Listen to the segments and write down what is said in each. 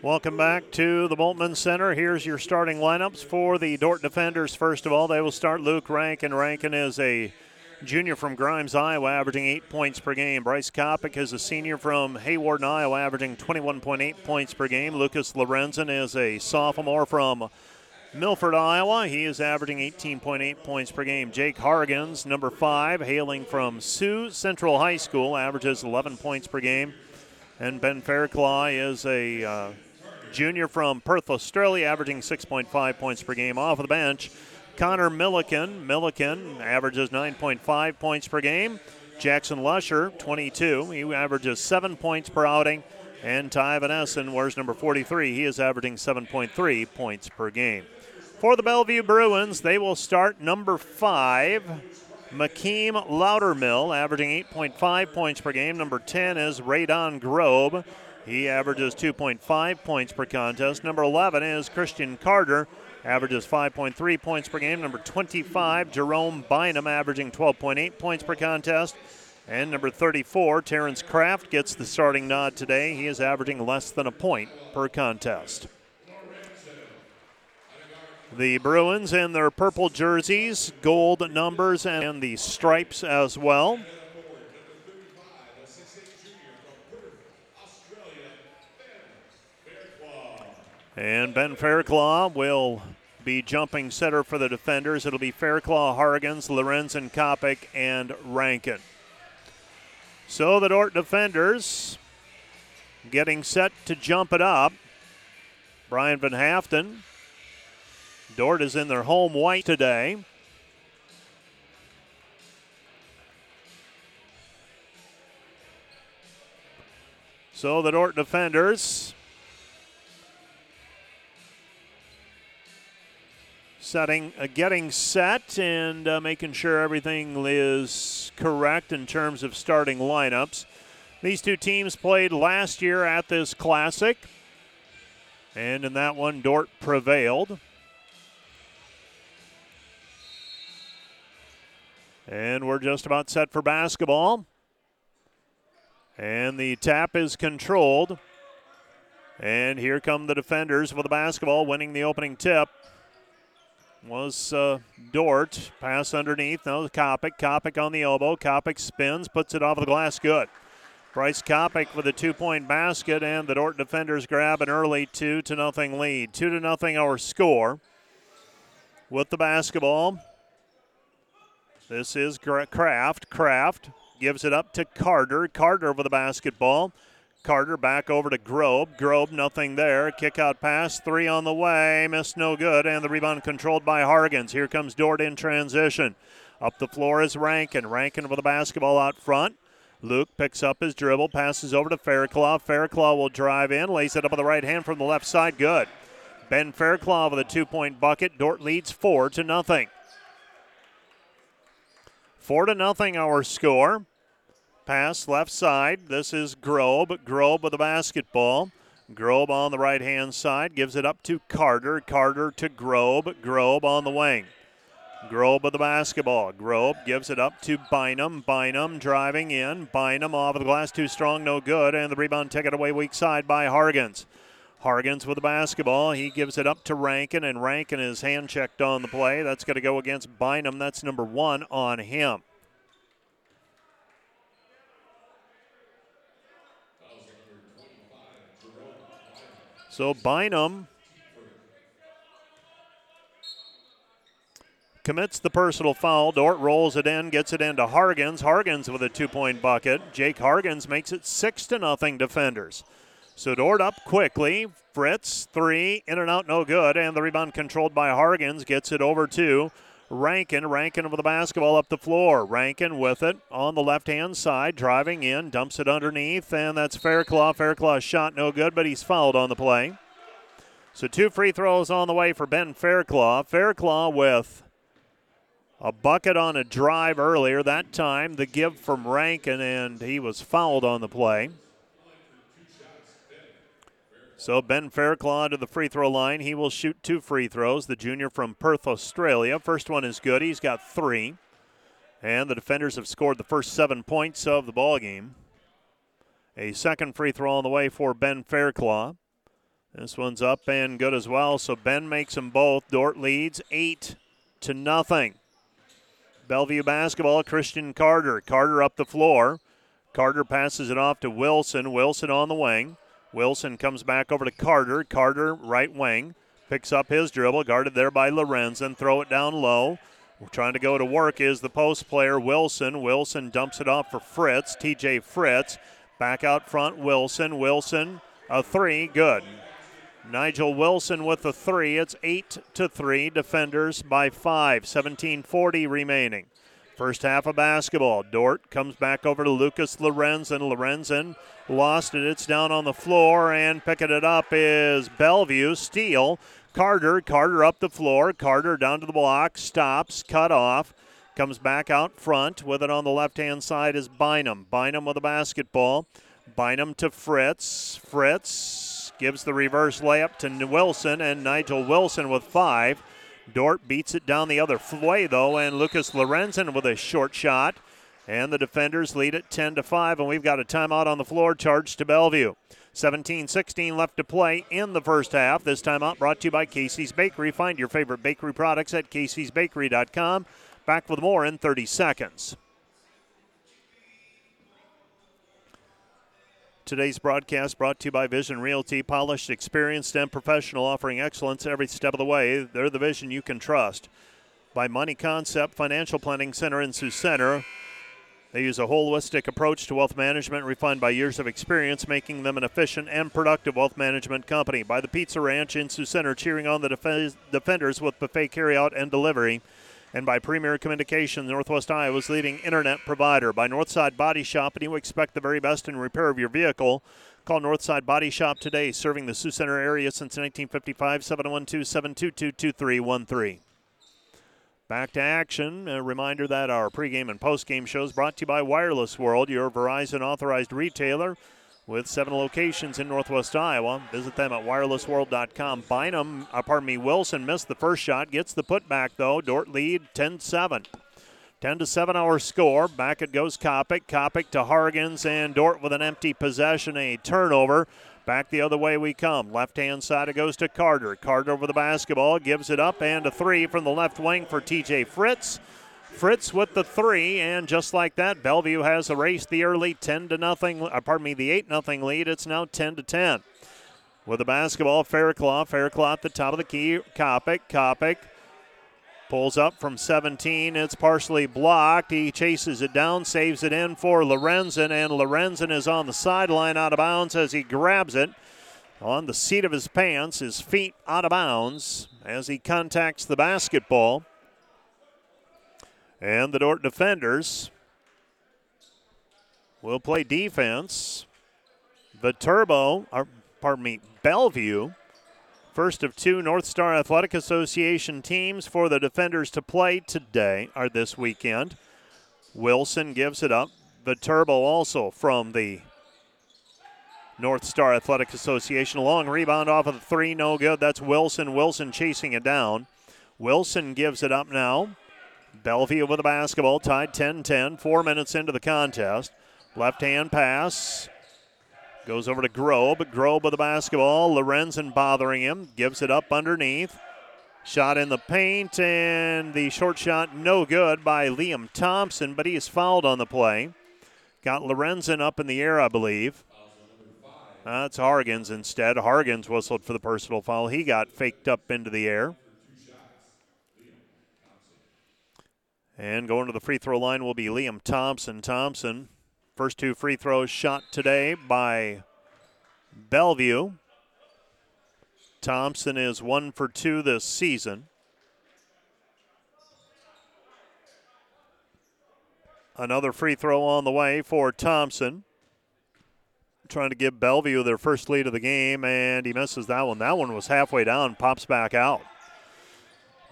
Welcome back to the Boltman Center. Here's your starting lineups for the Dordt defenders. First of all, they will start Luke Rankin. Rankin is a junior from Grimes, Iowa, averaging eight points per game. Bryce Kopic is a senior from Hawarden, Iowa, averaging 21.8 points per game. Lucas Lorenzen is a sophomore from Milford, Iowa. He is averaging 18.8 points per game. Jake Hargens, number five, hailing from Sioux Central High School, averages 11 points per game. And Ben Fairclaw is a uh, junior from Perth, Australia, averaging 6.5 points per game off of the bench. Connor Milliken, Milliken averages 9.5 points per game. Jackson Lusher, 22, he averages 7 points per outing. And Ty Van Essen wears number 43. He is averaging 7.3 points per game. For the Bellevue Bruins, they will start number 5, Makeem Loudermill, averaging 8.5 points per game. Number 10 is Radon Grobe. He averages 2.5 points per contest. Number 11 is Christian Carter, averages 5.3 points per game. Number 25, Jerome Bynum, averaging 12.8 points per contest. And number 34, Terrence Kraft, gets the starting nod today. He is averaging less than a point per contest. The Bruins in their purple jerseys, gold numbers, and the stripes as well. And Ben Fairclaw will be jumping center for the defenders. It'll be Fairclaw, Hargens, Lorenzen, Kopic, and Rankin. So the Dordt defenders getting set to jump it up. Brian Van Haften. Dordt is in their home white today. So the Dordt defenders setting, uh, getting set, and uh, making sure everything is correct in terms of starting lineups. These two teams played last year at this classic, and in that one, Dordt prevailed. And we're just about set for basketball. And the tap is controlled. And here come the defenders with the basketball, winning the opening tip was uh, Dordt. Pass underneath. Now Kopic. Kopic on the elbow. Kopic spins, puts it off the glass. Good. Bryce Kopic with a two-point basket, and the Dordt defenders grab an early two to nothing lead. Two to nothing our score. With the basketball, this is Kraft. Kraft gives it up to Carter. Carter with the basketball. Carter back over to Grobe. Grobe, nothing there. Kick out pass, three on the way. Missed no good, and the rebound controlled by Hargens. Here comes Dordt in transition. Up the floor is Rankin. Rankin with the basketball out front. Luke picks up his dribble, passes over to Fairclaw. Fairclaw will drive in, lays it up with the right hand from the left side. Good. Ben Fairclaw with a two point bucket. Dordt leads four to nothing. Four to nothing our score. Pass left side. This is Grobe. Grobe with the basketball. Grobe on the right hand side gives it up to Carter. Carter to Grobe. Grobe on the wing. Grobe with the basketball. Grobe gives it up to Bynum. Bynum driving in. Bynum off of the glass, too strong, no good. And the rebound taken away weak side by Hargens. Hargens with the basketball. He gives it up to Rankin, and Rankin is hand checked on the play. That's going to go against Bynum. That's number one on him. So Bynum commits the personal foul. Dordt rolls it in, gets it into Hargens. Hargens with a two-point bucket. Jake Hargens makes it six to nothing. Defenders. So Dordt up quickly. Fritz three in and out, no good, and the rebound controlled by Hargens gets it over to Rankin. Rankin with the basketball up the floor. Rankin with it on the left hand side, driving in, dumps it underneath, and that's Fairclaw. Fairclaw's shot no good, but he's fouled on the play. So two free throws on the way for Ben Fairclaw. Fairclaw with a bucket on a drive earlier. That time the give from Rankin, and he was fouled on the play. So Ben Fairclaw to the free throw line. He will shoot two free throws. The junior from Perth, Australia. First one is good. He's got three. And the defenders have scored the first seven points of the ball game. A second free throw on the way for Ben Fairclaw. This one's up and good as well. So Ben makes them both. Dordt leads eight to nothing. Bellevue basketball, Christian Carter. Carter up the floor. Carter passes it off to Wilson. Wilson on the wing. Wilson comes back over to Carter. Carter, right wing, picks up his dribble, guarded there by Lorenzen. Throw it down low. We're Trying to go to work is the post player, Wilson. Wilson dumps it off for Fritz, TJ Fritz. Back out front, Wilson. Wilson, a three, good. Nigel Wilson with the three. It's 8 to 3. Defenders by 5. 17:40 remaining. First half of basketball. Dordt comes back over to Lucas Lorenzen. Lorenzen lost it. It's down on the floor, and picking it up is Bellevue. Steal. Carter. Carter up the floor. Carter down to the block. Stops. Cut off. Comes back out front. With it on the left hand side is Bynum. Bynum with the basketball. Bynum to Fritz. Fritz gives the reverse layup to Wilson, and Nigel Wilson with five. Dordt beats it down the other way, though, and Lucas Lorenzen with a short shot. And the defenders lead it 10 to 5, and we've got a timeout on the floor charged to Bellevue. 17 16 left to play in the first half. This timeout brought to you by Casey's Bakery. Find your favorite bakery products at Casey'sBakery.com. Back with more in 30 seconds. Today's broadcast brought to you by Vision Realty, polished, experienced, and professional, offering excellence every step of the way. They're the vision you can trust. By Money Concept Financial Planning Center in Sioux Center. They use a holistic approach to wealth management refined by years of experience, making them an efficient and productive wealth management company. By the Pizza Ranch in Sioux Center, cheering on the def- defenders with buffet carryout and delivery and by Premier Communications, Northwest Iowa's leading internet provider. By Northside Body Shop, and you expect the very best in repair of your vehicle. Call Northside Body Shop today, serving the Sioux Center area since 1955, 712 722 2313. Back to action. A reminder that our pregame and postgame shows brought to you by Wireless World, your Verizon authorized retailer with seven locations in Northwest Iowa. Visit them at wirelessworld.com. Bynum, uh, pardon me, Wilson missed the first shot, gets the putback though. Dordt lead 10 7. 10 to 7 our score. Back it goes Kopic. Kopic to Hargens and Dordt with an empty possession, a turnover. Back the other way we come. Left hand side it goes to Carter. Carter over the basketball, gives it up, and a three from the left wing for TJ Fritz. Fritz with the three, and just like that, Bellevue has erased the early 10 to nothing. Uh, pardon me, the 8 nothing lead. It's now 10 to 10. With the basketball, Fairclough. Fairclough at the top of the key. Kopic. Kopic pulls up from 17. It's partially blocked. He chases it down, saves it in for Lorenzen, and Lorenzen is on the sideline out of bounds as he grabs it on the seat of his pants, his feet out of bounds as he contacts the basketball. And the Dordt defenders will play defense. The Turbo, or, pardon me, Bellevue, first of two North Star Athletic Association teams for the defenders to play today or this weekend. Wilson gives it up. The Turbo also from the North Star Athletic Association. Long rebound off of the three, no good. That's Wilson. Wilson chasing it down. Wilson gives it up now. Bellevue with the basketball, tied 10 10, four minutes into the contest. Left hand pass goes over to Grobe. Grobe with the basketball. Lorenzen bothering him, gives it up underneath. Shot in the paint, and the short shot no good by Liam Thompson, but he is fouled on the play. Got Lorenzen up in the air, I believe. That's Hargens instead. Hargens whistled for the personal foul. He got faked up into the air. And going to the free throw line will be Liam Thompson. Thompson, first two free throws shot today by Bellevue. Thompson is one for two this season. Another free throw on the way for Thompson. Trying to give Bellevue their first lead of the game, and he misses that one. That one was halfway down, pops back out.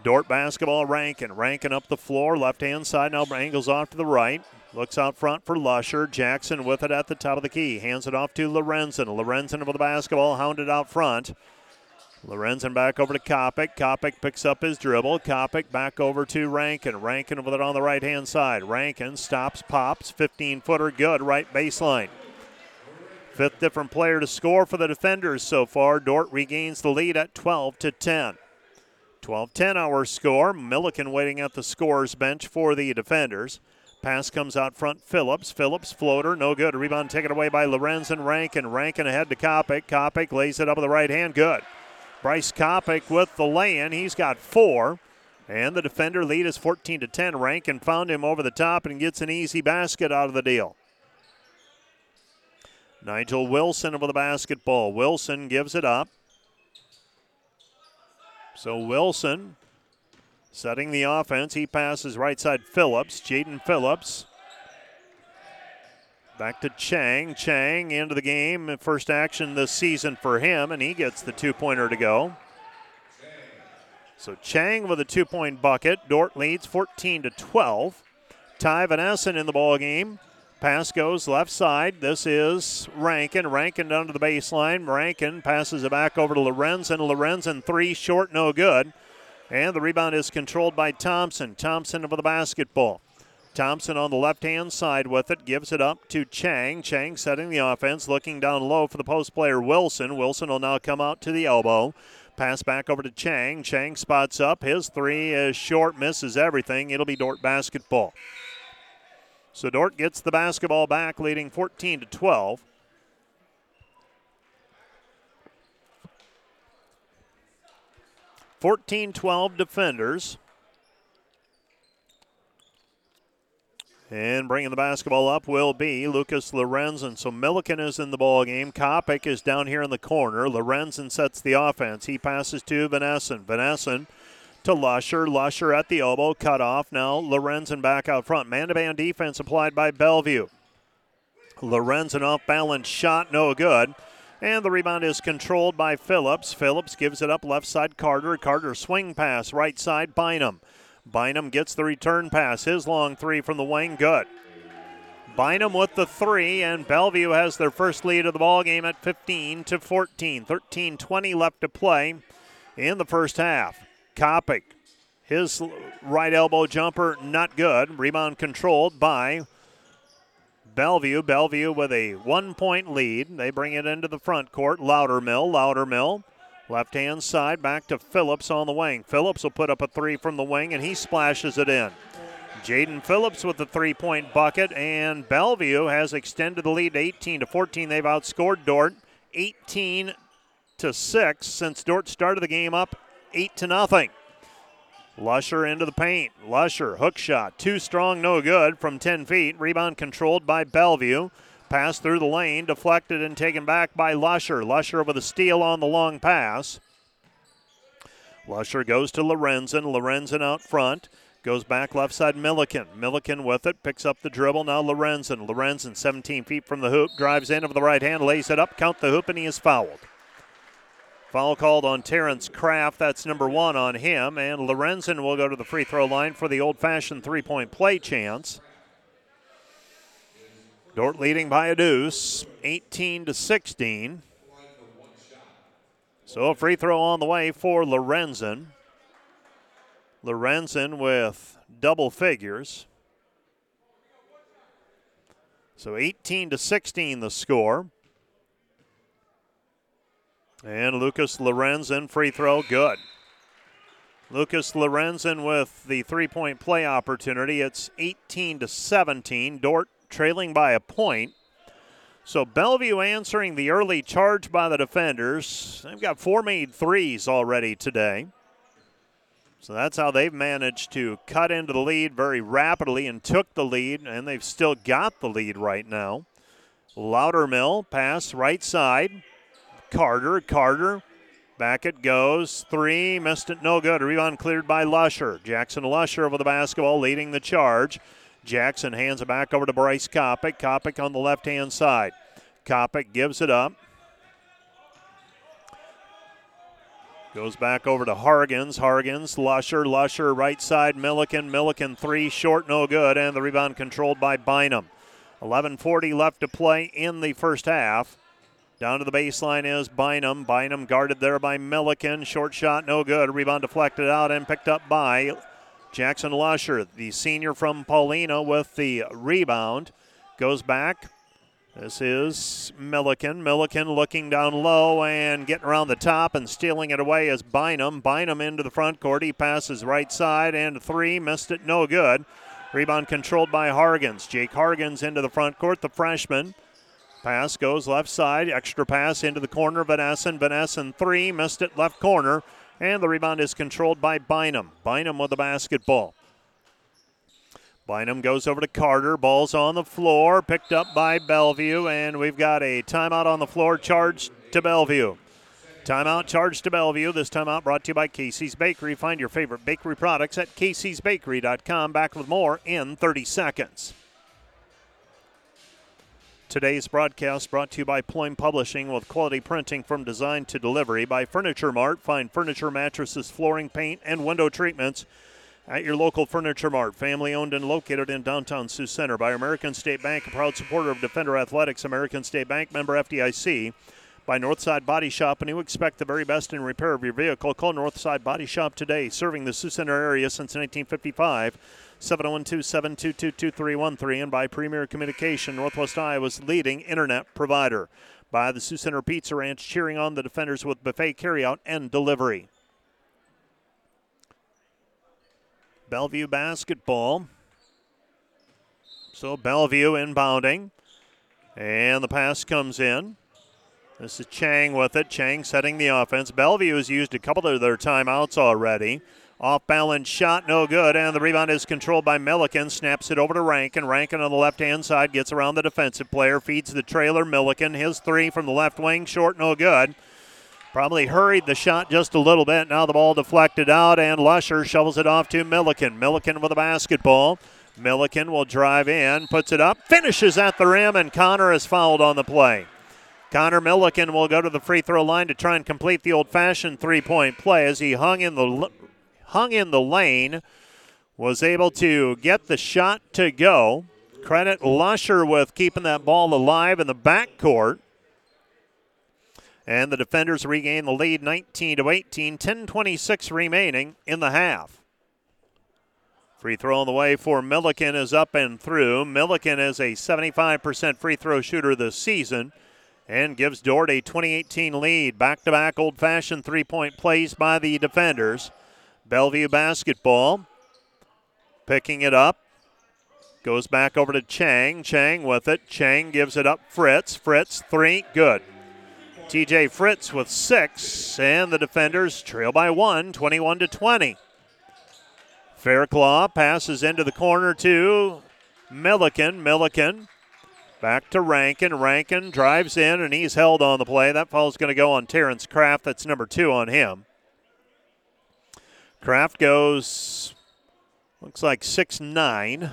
Dordt basketball, Rankin. Rankin up the floor, left hand side, now angles off to the right. Looks out front for Lusher. Jackson with it at the top of the key. Hands it off to Lorenzen. Lorenzen with the basketball, hounded out front. Lorenzen back over to Kopic. Kopic picks up his dribble. Kopic back over to Rankin. Rankin with it on the right hand side. Rankin stops, pops, 15 footer, good, right baseline. Fifth different player to score for the defenders so far. Dordt regains the lead at 12 to 10. 12 10 our score. Milliken waiting at the scorer's bench for the defenders. Pass comes out front. Phillips. Phillips floater. No good. Rebound taken away by Lorenzen Rankin. Rankin ahead to Kopic. Kopic lays it up with the right hand. Good. Bryce Kopic with the lay in. He's got four. And the defender lead is 14 to 10. Rankin found him over the top and gets an easy basket out of the deal. Nigel Wilson over the basketball. Wilson gives it up. So Wilson setting the offense. He passes right side Phillips. Jaden Phillips. Back to Chang. Chang into the game. First action this season for him, and he gets the two pointer to go. So Chang with a two point bucket. Dordt leads 14 to 12. Ty Van Essen in the ball game. Pass goes left side. This is Rankin. Rankin down to the baseline. Rankin passes it back over to Lorenzen. Lorenzen three short, no good. And the rebound is controlled by Thompson. Thompson over the basketball. Thompson on the left hand side with it, gives it up to Chang. Chang setting the offense, looking down low for the post player Wilson. Wilson will now come out to the elbow. Pass back over to Chang. Chang spots up. His three is short, misses everything. It'll be Dordt basketball. So Dordt gets the basketball back, leading 14 to 12. Fourteen twelve defenders. And bringing the basketball up will be Lucas Lorenzen. So Milliken is in the ball game. Kopic is down here in the corner. Lorenzen sets the offense. He passes to Van Essen. Van Essen to Lusher. Lusher at the elbow, cut off. Now Lorenzen back out front. Man to man defense applied by Bellevue. Lorenzen off balance shot, no good. And the rebound is controlled by Phillips. Phillips gives it up left side Carter. Carter swing pass right side Bynum. Bynum gets the return pass. His long three from the wing, good. Bynum with the three, and Bellevue has their first lead of the ball game at 15 to 14. 13-20 left to play in the first half. Kopic. His right elbow jumper, not good. Rebound controlled by Bellevue. Bellevue with a one point lead. They bring it into the front court. Loudermill. Loudermill. Left hand side back to Phillips on the wing. Phillips will put up a three from the wing and he splashes it in. Jaden Phillips with the three point bucket, and Bellevue has extended the lead to 18 to 14. They've outscored Dordt 18 to 6 since Dordt started the game up 8 to nothing. Lusher into the paint. Lusher, hook shot. Too strong, no good from 10 feet. Rebound controlled by Bellevue. Pass through the lane, deflected and taken back by Lusher. Lusher with a steal on the long pass. Lusher goes to Lorenzen. Lorenzen out front. Goes back left side Milliken. Milliken with it. Picks up the dribble. Now Lorenzen. Lorenzen 17 feet from the hoop. Drives in over the right hand. Lays it up. Count the hoop and he is fouled. Foul called on Terrence Kraft. That's number one on him. And Lorenzen will go to the free throw line for the old fashioned three point play chance. Dordt leading by a deuce, 18 to 16. So a free throw on the way for Lorenzen. Lorenzen with double figures. So 18 to 16 the score. And Lucas Lorenzen free throw, good. Lucas Lorenzen with the three point play opportunity. It's 18 to 17. Dordt trailing by a point. So Bellevue answering the early charge by the defenders. They've got four made threes already today. So that's how they've managed to cut into the lead very rapidly and took the lead, and they've still got the lead right now. Loudermill pass right side. Carter. Carter. Back it goes. Three. Missed it. No good. Rebound cleared by Lusher. Jackson Lusher over the basketball, leading the charge. Jackson hands it back over to Bryce Kopic. Kopic on the left hand side. Kopic gives it up. Goes back over to Hargens. Hargens, Lusher, Lusher, right side, Milliken. Milliken, three, short, no good, and the rebound controlled by Bynum. 11.40 left to play in the first half. Down to the baseline is Bynum. Bynum guarded there by Milliken. Short shot, no good. Rebound deflected out and picked up by Jackson Lusher, the senior from Paullina, with the rebound. Goes back. This is Milliken. Milliken looking down low and getting around the top and stealing it away is Bynum. Bynum into the front court. He passes right side and three. Missed it. No good. Rebound controlled by Hargens. Jake Hargens into the front court, the freshman. Pass goes left side. Extra pass into the corner. Van Essen. Vanessen three. Missed it left corner. And the rebound is controlled by Bynum. Bynum with the basketball. Bynum goes over to Carter. Ball's on the floor, picked up by Bellevue, and we've got a timeout on the floor charged to Bellevue. Timeout charged to Bellevue. This timeout brought to you by Casey's Bakery. Find your favorite bakery products at caseysbakery.com. Back with more in 30 seconds. Today's broadcast brought to you by Pluim Publishing with quality printing from design to delivery. By Furniture Mart. Find furniture, mattresses, flooring, paint, and window treatments at your local Furniture Mart, family owned and located in downtown Sioux Center by American State Bank, a proud supporter of Defender Athletics, American State Bank member FDIC. By Northside Body Shop, and you expect the very best in repair of your vehicle. Call Northside Body Shop today, serving the Sioux Center area since 1955. 712-722-2313 and by Premier Communication, Northwest Iowa's leading internet provider. By the Sioux Center Pizza Ranch, cheering on the defenders with buffet carryout and delivery. Bellevue basketball. So Bellevue inbounding. And the pass comes in. This is Chang with it. Chang setting the offense. Bellevue has used a couple of their timeouts already. Off balance shot, no good. And the rebound is controlled by Milliken. Snaps it over to Rankin. Rankin on the left hand side gets around the defensive player. Feeds the trailer. Milliken. His three from the left wing. Short, no good. Probably hurried the shot just a little bit. Now the ball deflected out, and Lusher shovels it off to Milliken. Milliken with a basketball. Milliken will drive in, puts it up, finishes at the rim, and Connor is fouled on the play. Connor Milliken will go to the free throw line to try and complete the old-fashioned three-point play as he hung in the hung in the lane, was able to get the shot to go. Credit Lusher with keeping that ball alive in the backcourt. And the defenders regain the lead 19 to 18, 10:26 remaining in the half. Free throw on the way for Milliken is up and through. Milliken is a 75% free throw shooter this season and gives Dordt a 2018 lead. Back to back old fashioned three point plays by the defenders. Bellevue basketball picking it up. Goes back over to Chang. Chang with it. Chang gives it up. Fritz. Fritz, three. Good. TJ Fritz with six, and the defenders trail by one, 21 to 20. Fairclaw passes into the corner to Milliken. Milliken back to Rankin. Rankin drives in, and he's held on the play. That is going to go on Terrence Kraft. That's number two on him. Kraft goes, looks like six nine.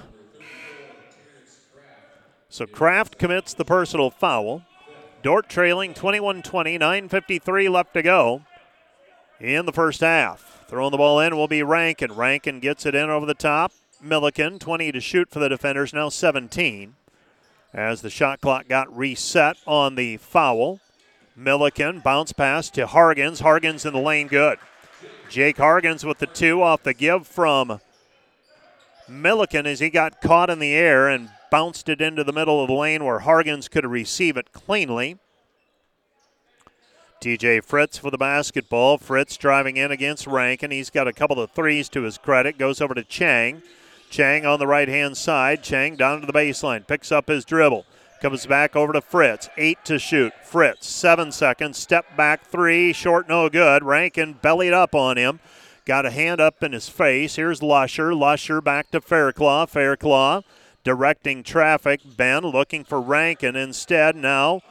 So Kraft commits the personal foul. Dordt trailing 21 20, 9.53 left to go in the first half. Throwing the ball in will be Rankin. Rankin gets it in over the top. Milliken, 20 to shoot for the defenders, now 17. As the shot clock got reset on the foul, Milliken bounce pass to Hargens. Hargens in the lane, good. Jake Hargens with the two off the give from Milliken as he got caught in the air and bounced it into the middle of the lane where Hargens could receive it cleanly. TJ Fritz for the basketball. Fritz driving in against Rankin. He's got a couple of threes to his credit. Goes over to Chang. Chang on the right hand side. Chang down to the baseline. Picks up his dribble. Comes back over to Fritz. Eight to shoot. Fritz, seven seconds. Step back three. Short, no good. Rankin bellied up on him. Got a hand up in his face. Here's Lusher. Lusher back to Fairclaw. Fairclaw directing traffic. Ben looking for Rankin instead. Now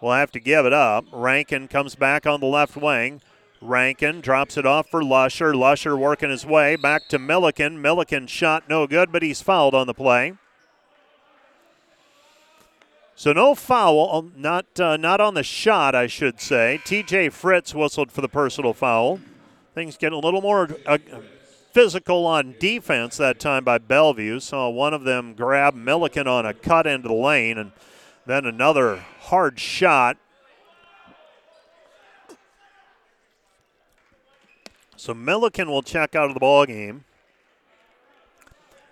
we'll have to give it up. Rankin comes back on the left wing. Rankin drops it off for Lusher. Lusher working his way back to Milliken. Milliken shot no good, but he's fouled on the play. So no foul, not uh, not on the shot, I should say. T.J. Fritz whistled for the personal foul. Things get a little more uh, physical on defense that time by Bellevue. Saw one of them grab Milliken on a cut into the lane, and then another hard shot. So Milliken will check out of the ball game.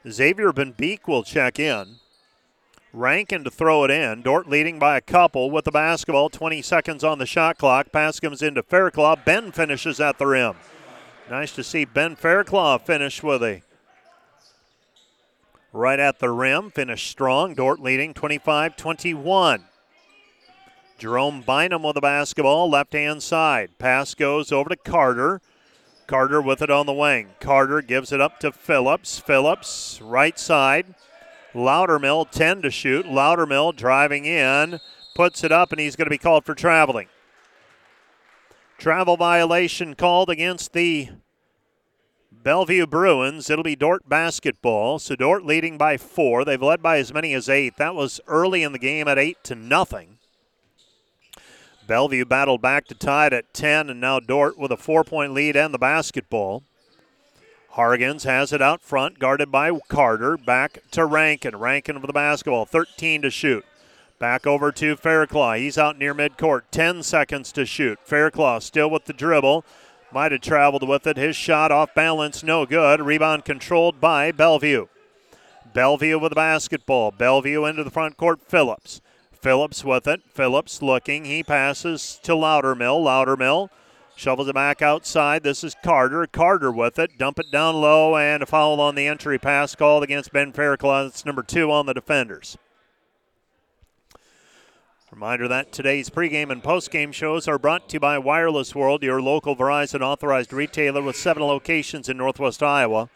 Xavier Van Beek will check in. Rankin to throw it in. Dordt leading by a couple with the basketball. 20 seconds on the shot clock. Pass comes into Fairclough. Ben finishes at the rim. Nice to see Ben Fairclough finish with a right at the rim. Finish strong. Dordt leading 25 21. Jerome Bynum with the basketball, left hand side. Pass goes over to Carter. Carter with it on the wing. Carter gives it up to Phillips. Phillips, right side. Loudermill 10 to shoot. Loudermill driving in, puts it up, and he's going to be called for traveling. Travel violation called against the Bellevue Bruins. It'll be Dordt basketball. So Dordt leading by four. They've led by as many as eight. That was early in the game at eight to nothing. Bellevue battled back to tie it at 10, and now Dordt with a four point lead and the basketball. Hargens has it out front, guarded by Carter. Back to Rankin. Rankin with the basketball, 13 to shoot. Back over to Fairclough. He's out near midcourt. 10 seconds to shoot. Fairclough still with the dribble. Might have traveled with it. His shot off balance, no good. Rebound controlled by Bellevue. Bellevue with the basketball. Bellevue into the front court. Phillips. Phillips with it. Phillips looking. He passes to Loudermill. Loudermill Shovels it back outside. This is Carter. Carter with it. Dump it down low, and a foul on the entry pass called against Ben Fairclough. It's number two on the defenders. Reminder that today's pregame and postgame shows are brought to you by Wireless World, your local Verizon authorized retailer with seven locations in Northwest Iowa.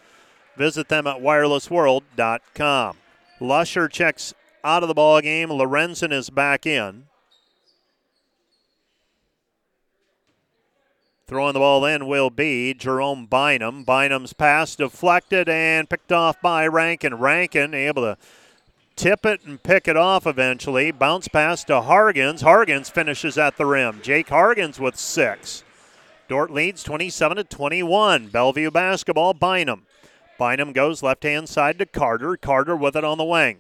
Visit them at wirelessworld.com. Lusher checks out of the ball game. Lorenzen is back in. Throwing the ball in will be Jerome Bynum. Bynum's pass deflected and picked off by Rankin. Rankin able to tip it and pick it off eventually. Bounce pass to Hargens. Hargens finishes at the rim. Jake Hargens with six. Dordt leads 27 to 21. Bellevue basketball. Bynum. Bynum goes left hand side to Carter. Carter with it on the wing.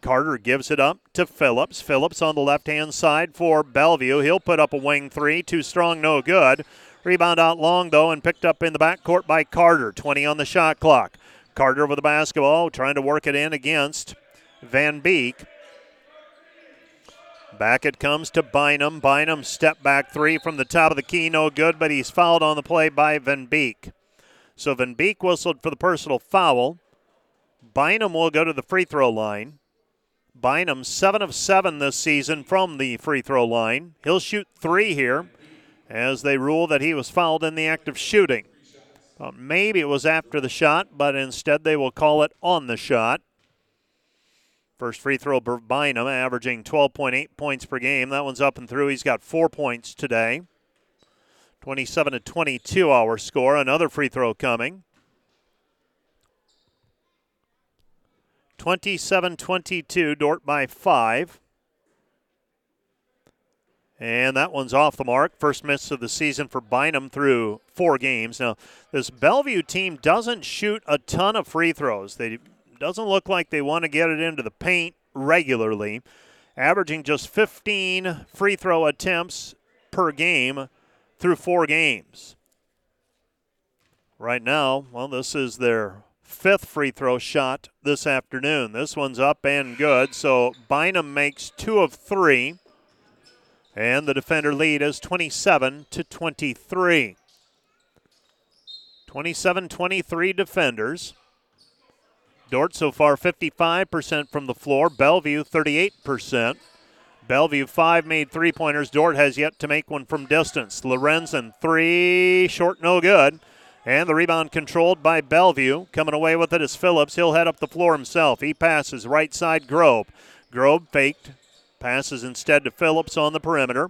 Carter gives it up to Phillips. Phillips on the left hand side for Bellevue. He'll put up a wing three. Too strong, no good. Rebound out long, though, and picked up in the backcourt by Carter. 20 on the shot clock. Carter with the basketball, trying to work it in against Van Beek. Back it comes to Bynum. Bynum step back three from the top of the key, no good, but he's fouled on the play by Van Beek. So Van Beek whistled for the personal foul. Bynum will go to the free throw line. Bynum, seven of seven this season from the free throw line. He'll shoot three here as they rule that he was fouled in the act of shooting. Maybe it was after the shot, but instead they will call it on the shot. First free throw Bynum, averaging 12.8 points per game. That one's up and through. He's got four points today. 27 to 22 our score. Another free throw coming. 27 22, Dordt by five. And that one's off the mark. First miss of the season for Bynum through four games. Now, this Bellevue team doesn't shoot a ton of free throws. They doesn't look like they want to get it into the paint regularly, averaging just 15 free throw attempts per game through four games. Right now, well, this is their fifth free throw shot this afternoon. This one's up and good. So Bynum makes two of three. And the defender lead is 27 to 23. 27 23 defenders. Dordt so far 55% from the floor, Bellevue 38%. Bellevue five made three pointers. Dordt has yet to make one from distance. Lorenzen three, short, no good. And the rebound controlled by Bellevue. Coming away with it is Phillips. He'll head up the floor himself. He passes right side Grobe. Grobe faked, Passes instead to Phillips on the perimeter.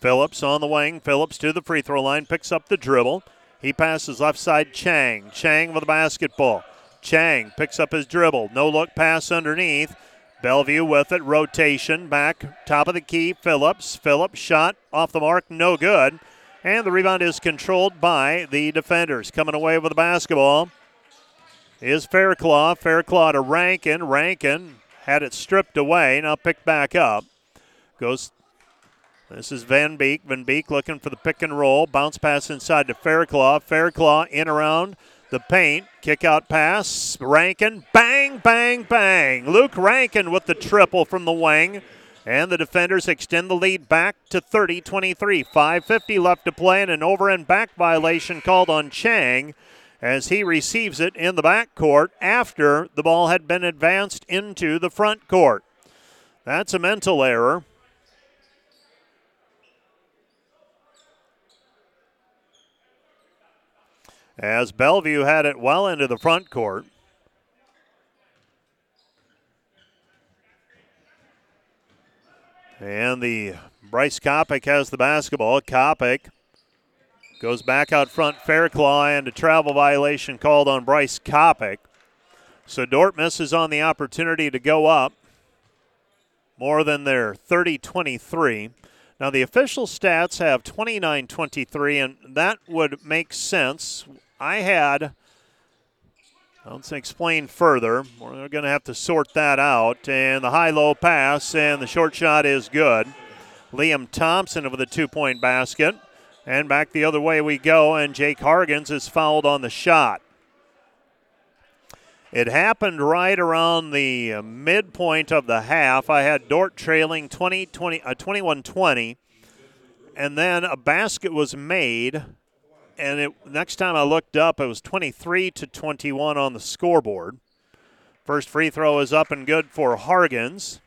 Phillips on the wing. Phillips to the free throw line, picks up the dribble. He passes left side Chang. Chang with the basketball. Chang picks up his dribble. No look pass underneath. Bellevue with it. Rotation back. Top of the key. Phillips. Phillips shot off the mark. No good. And the rebound is controlled by the defenders. Coming away with the basketball is Fairclough. Fairclough to Rankin. Rankin had it stripped away, now picked back up. Goes. This is Van Beek. Van Beek looking for the pick and roll. Bounce pass inside to Fairclough. Fairclough in around the paint. Kick out pass. Rankin. Bang, bang, bang. Luke Rankin with the triple from the wing. And the defenders extend the lead back to 30 23. 5.50 left to play, and an over and back violation called on Chang as he receives it in the back court after the ball had been advanced into the front court. That's a mental error. As Bellevue had it well into the front court. And the Bryce Kopic has the basketball. Kopic goes back out front. Fairclaw and a travel violation called on Bryce Kopic. So Dordt misses on the opportunity to go up more than their 30 23. Now, the official stats have 29 23, and that would make sense. I had Let's explain further. We're going to have to sort that out. And the high low pass, and the short shot is good. Liam Thompson with a two point basket. And back the other way we go, and Jake Hargens is fouled on the shot. It happened right around the midpoint of the half. I had Dordt trailing 20, 20, uh, 21 20, and then a basket was made and it, next time I looked up, it was 23 to 21 on the scoreboard. First free throw is up and good for Hargens.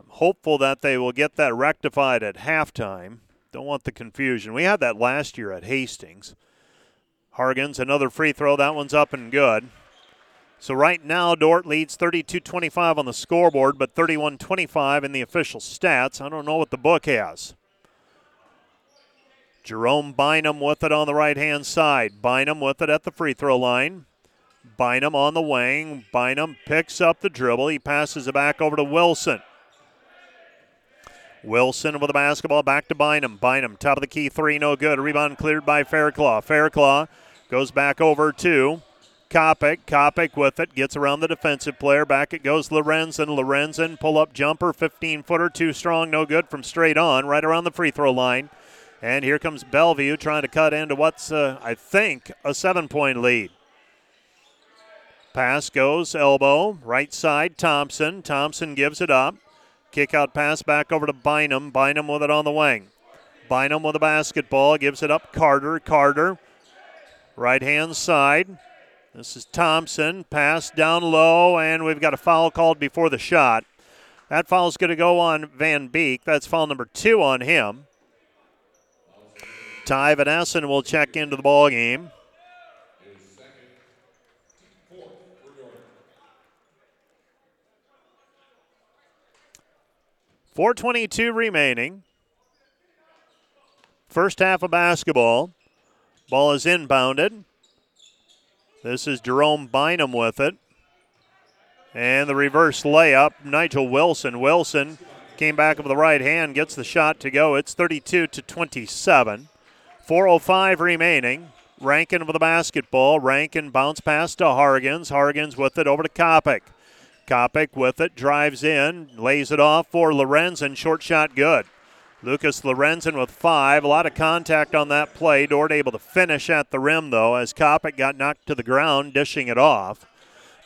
I'm hopeful that they will get that rectified at halftime. Don't want the confusion. We had that last year at Hastings. Hargens, another free throw. That one's up and good. So right now, Dordt leads 32 25 on the scoreboard, but 31 25 in the official stats. I don't know what the book has. Jerome Bynum with it on the right hand side. Bynum with it at the free throw line. Bynum on the wing. Bynum picks up the dribble. He passes it back over to Wilson. Wilson with the basketball back to Bynum. Bynum, top of the key three, no good. Rebound cleared by Fairclaw. Fairclaw goes back over to Kopic. Kopic with it, gets around the defensive player. Back it goes Lorenzen. Lorenzen, pull up jumper, 15 footer, too strong, no good from straight on, right around the free throw line. And here comes Bellevue trying to cut into what's, uh, I think, a seven point lead. Pass goes elbow, right side, Thompson. Thompson gives it up. Kick out pass back over to Bynum. Bynum with it on the wing. Bynum with the basketball, gives it up Carter. Carter, right hand side. This is Thompson. Pass down low, and we've got a foul called before the shot. That foul is going to go on Van Beek. That's foul number two on him. Ty Van Essen will check into the ball game. Four twenty-two remaining. First half of basketball. Ball is inbounded. This is Jerome Bynum with it. And the reverse layup, Nigel Wilson. Wilson came back with the right hand, gets the shot to go. It's 32 to 27. 4.05 remaining. Rankin with the basketball. Rankin bounce pass to Hargens. Hargens with it over to Kopic. Kopic with it, drives in, lays it off for Lorenzen. Short shot good. Lucas Lorenzen with five. A lot of contact on that play. Dordt able to finish at the rim, though, as Kopic got knocked to the ground, dishing it off.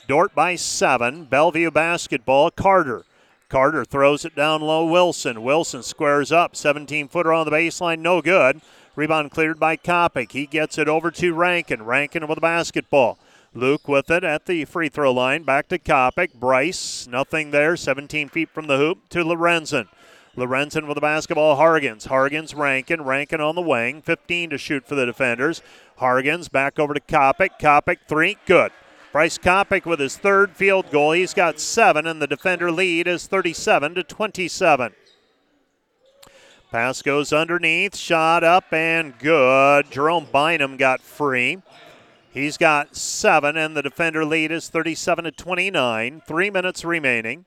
Dordt by seven. Bellevue basketball. Carter. Carter throws it down low. Wilson. Wilson squares up. 17 footer on the baseline. No good. Rebound cleared by Kopic. He gets it over to Rankin. Rankin with the basketball. Luke with it at the free throw line. Back to Kopic. Bryce, nothing there. 17 feet from the hoop to Lorenzen. Lorenzen with the basketball. Hargens. Hargens, Rankin. Rankin on the wing. 15 to shoot for the defenders. Hargens back over to Kopic. Kopic, three. Good. Bryce Kopic with his third field goal. He's got seven, and the defender lead is 37 to 27. Pass goes underneath, shot up and good. Jerome Bynum got free. He's got seven, and the defender lead is 37 to 29. Three minutes remaining.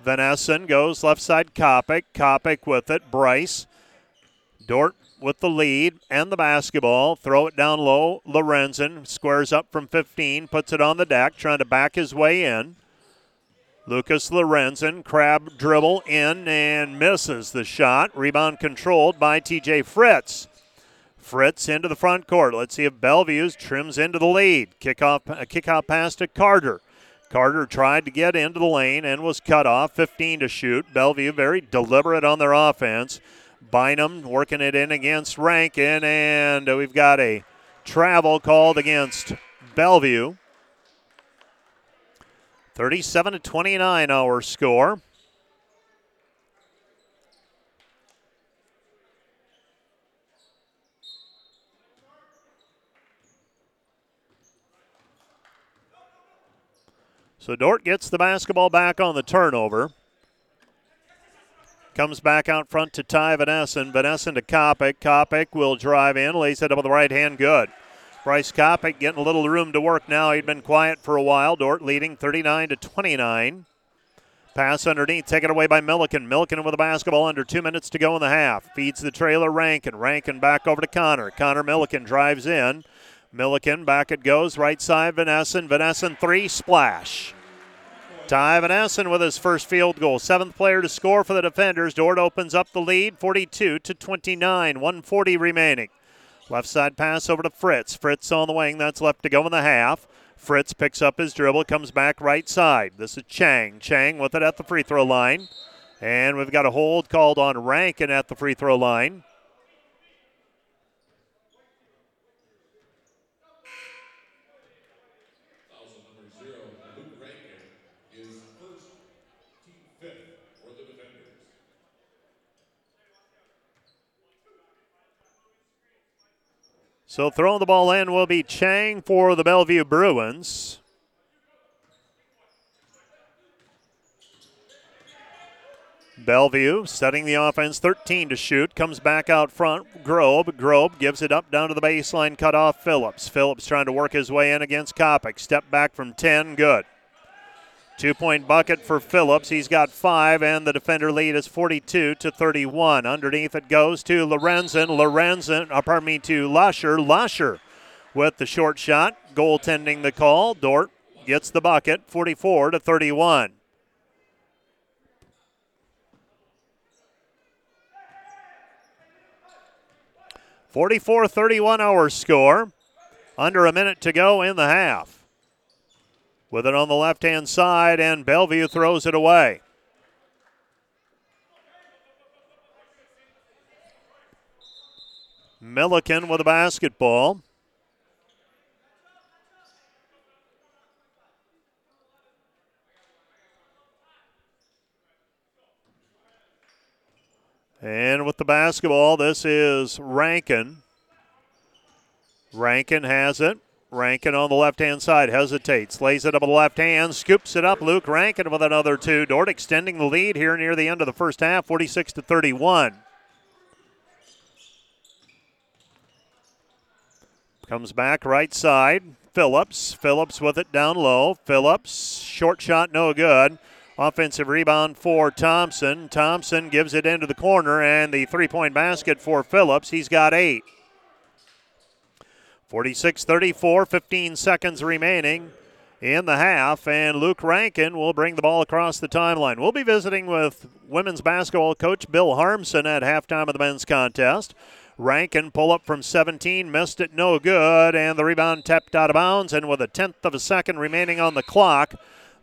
Van Essen goes left side, Kopic. Kopic with it. Bryce. Dordt with the lead and the basketball. Throw it down low. Lorenzen squares up from 15, puts it on the deck, trying to back his way in. Lucas Lorenzen, crab dribble in and misses the shot. Rebound controlled by TJ Fritz. Fritz into the front court. Let's see if Bellevue's trims into the lead. Kick off, a kick out pass to Carter. Carter tried to get into the lane and was cut off. 15 to shoot. Bellevue very deliberate on their offense. Bynum working it in against Rankin, and we've got a travel called against Bellevue. 37 to 29 our score. So Dordt gets the basketball back on the turnover. Comes back out front to Ty Van Essen. Vanessen to Kopic. Kopic will drive in, lays it up with the right hand. Good. Bryce Kopic getting a little room to work now. He'd been quiet for a while. Dordt leading 39 to 29. Pass underneath, taken away by Milliken. Milliken with the basketball under two minutes to go in the half. Feeds the trailer Rankin. Rankin back over to Connor. Connor Milliken drives in. Milliken back it goes. Right side, Van Essen. Vanessen three, splash. Ty Van Essen with his first field goal. Seventh player to score for the defenders. Dordt opens up the lead 42 to 29. 140 remaining. Left side pass over to Fritz. Fritz on the wing. That's left to go in the half. Fritz picks up his dribble, comes back right side. This is Chang. Chang with it at the free throw line. And we've got a hold called on Rankin at the free throw line. So throwing the ball in will be Chang for the Bellevue Bruins. Bellevue setting the offense 13 to shoot. Comes back out front. Grobe. Grobe gives it up down to the baseline. Cut off Phillips. Phillips trying to work his way in against Kopic. Step back from 10. Good. Two point bucket for Phillips. He's got five, and the defender lead is 42 to 31. Underneath it goes to Lorenzen. Lorenzen, uh, pardon me, to Lusher. Lusher with the short shot. Goaltending the call. Dordt gets the bucket 44 to 31. Forty-four thirty-one our score. Under a minute to go in the half with it on the left hand side, and Bellevue throws it away. Milliken with a basketball. And with the basketball, this is Rankin. Rankin has it. Rankin on the left hand side hesitates, lays it up with the left hand, scoops it up. Luke Rankin with another two. Dordt extending the lead here near the end of the first half, 46 to 31. Comes back right side. Phillips. Phillips with it down low. Phillips, short shot, no good. Offensive rebound for Thompson. Thompson gives it into the corner, and the three point basket for Phillips. He's got eight. 46 34, 15 seconds remaining in the half, and Luke Rankin will bring the ball across the timeline. We'll be visiting with women's basketball coach Bill Harmsen at halftime of the men's contest. Rankin pull up from 17, missed it, no good, and the rebound tapped out of bounds. And with a tenth of a second remaining on the clock,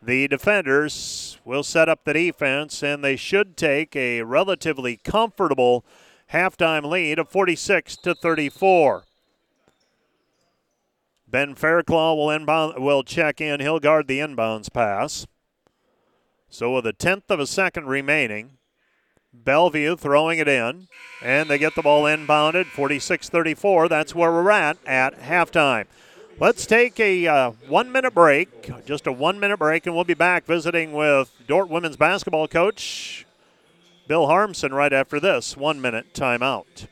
the defenders will set up the defense, and they should take a relatively comfortable halftime lead of 46 to 34. Ben Fairclough will inbound will check in. He'll guard the inbounds pass. So with a tenth of a second remaining, Bellevue throwing it in, and they get the ball inbounded 46 34. That's where we're at at halftime. Let's take a uh, one minute break, just a one minute break, and we'll be back visiting with Dordt women's basketball coach Bill Harmsen right after this one minute timeout.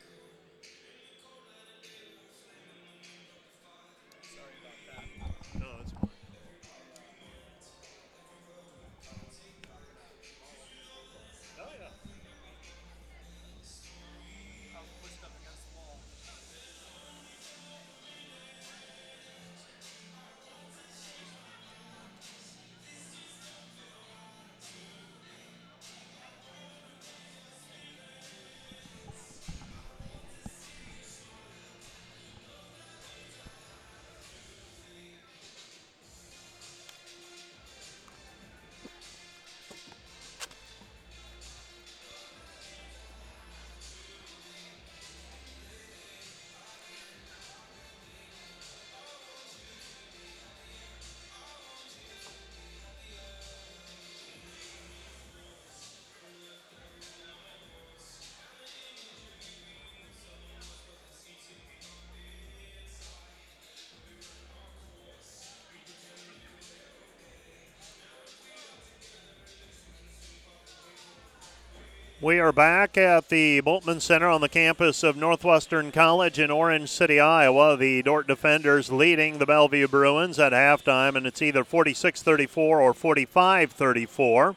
We are back at the Bultman Center on the campus of Northwestern College in Orange City, Iowa. The Dordt defenders leading the Bellevue Bruins at halftime, and it's either 46 34 or 45 34.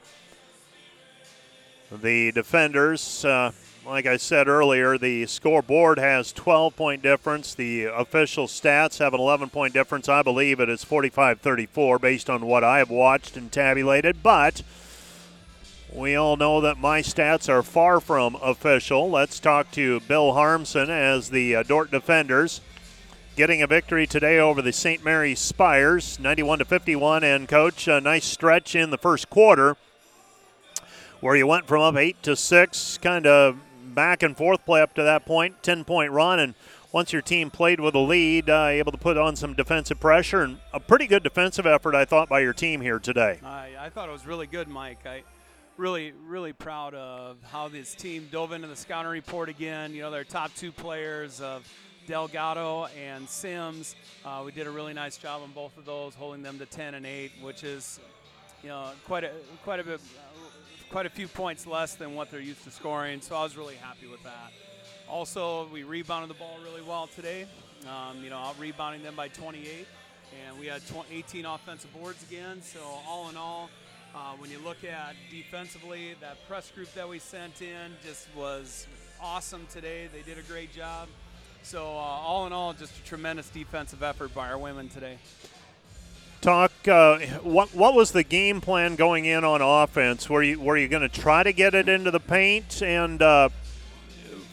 The defenders, uh, like I said earlier, the scoreboard has 12 point difference. The official stats have an 11 point difference. I believe it is 45 34 based on what I have watched and tabulated, but. We all know that my stats are far from official. Let's talk to Bill Harmsen as the uh, Dordt defenders getting a victory today over the St. Mary's Spires, 91 to 51. And coach, a nice stretch in the first quarter where you went from up eight to six, kind of back and forth play up to that point, 10 point run, and once your team played with a lead, uh, able to put on some defensive pressure and a pretty good defensive effort, I thought, by your team here today. I, I thought it was really good, Mike. I really, really proud of how this team dove into the scouting report again. You know, their top two players of Delgado and Sims. Uh, we did a really nice job on both of those, holding them to 10 and 8, which is, you know, quite a quite a bit, quite a few points less than what they're used to scoring. So I was really happy with that. Also, we rebounded the ball really well today. Um, you know, out rebounding them by 28, and we had 18 offensive boards again. So all in all. Uh, when you look at defensively, that press group that we sent in just was awesome today. They did a great job. So, uh, all in all, just a tremendous defensive effort by our women today. Talk. Uh, what what was the game plan going in on offense? Were you were you going to try to get it into the paint and uh,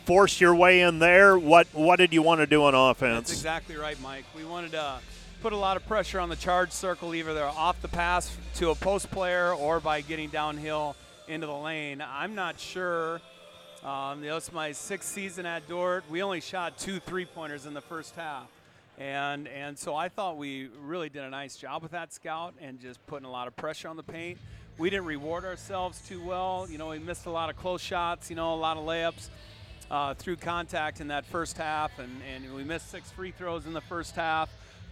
force your way in there? What what did you want to do on offense? That's exactly right, Mike. We wanted to put a lot of pressure on the charge circle, either they're off the pass to a post player or by getting downhill into the lane. I'm not sure. Um, you know, it's my sixth season at Dordt. We only shot two three pointers in the first half. And, and so I thought we really did a nice job with that scout and just putting a lot of pressure on the paint. We didn't reward ourselves too well. You know, we missed a lot of close shots, you know, a lot of layups uh, through contact in that first half. And, and we missed six free throws in the first half.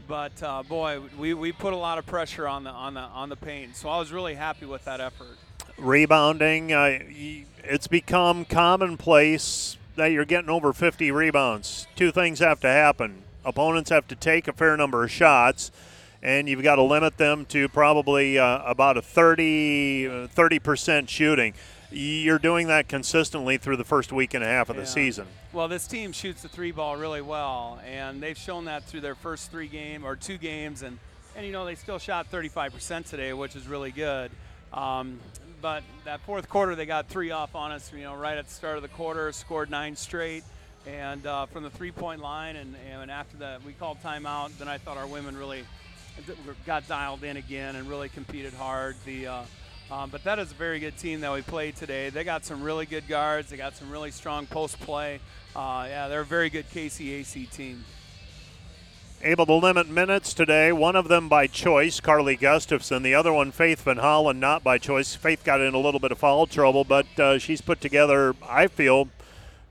But uh, boy, we, we put a lot of pressure on the on the on the paint. So I was really happy with that effort. Rebounding, uh, it's become commonplace that you're getting over 50 rebounds. Two things have to happen: opponents have to take a fair number of shots, and you've got to limit them to probably uh, about a 30 percent shooting you're doing that consistently through the first week and a half of yeah. the season. Well, this team shoots the three ball really well, and they've shown that through their first three game or two games, and and you know they still shot 35% today, which is really good. Um, but that fourth quarter, they got three off on us. You know, right at the start of the quarter, scored nine straight, and uh, from the three-point line, and and after that, we called timeout. Then I thought our women really got dialed in again and really competed hard. The uh, um, but that is a very good team that we played today. They got some really good guards. They got some really strong post play. Uh, yeah, they're a very good KCAC team. Able to limit minutes today, one of them by choice, Carly Gustafson. The other one, Faith Van Hollen, not by choice. Faith got in a little bit of foul trouble, but uh, she's put together, I feel,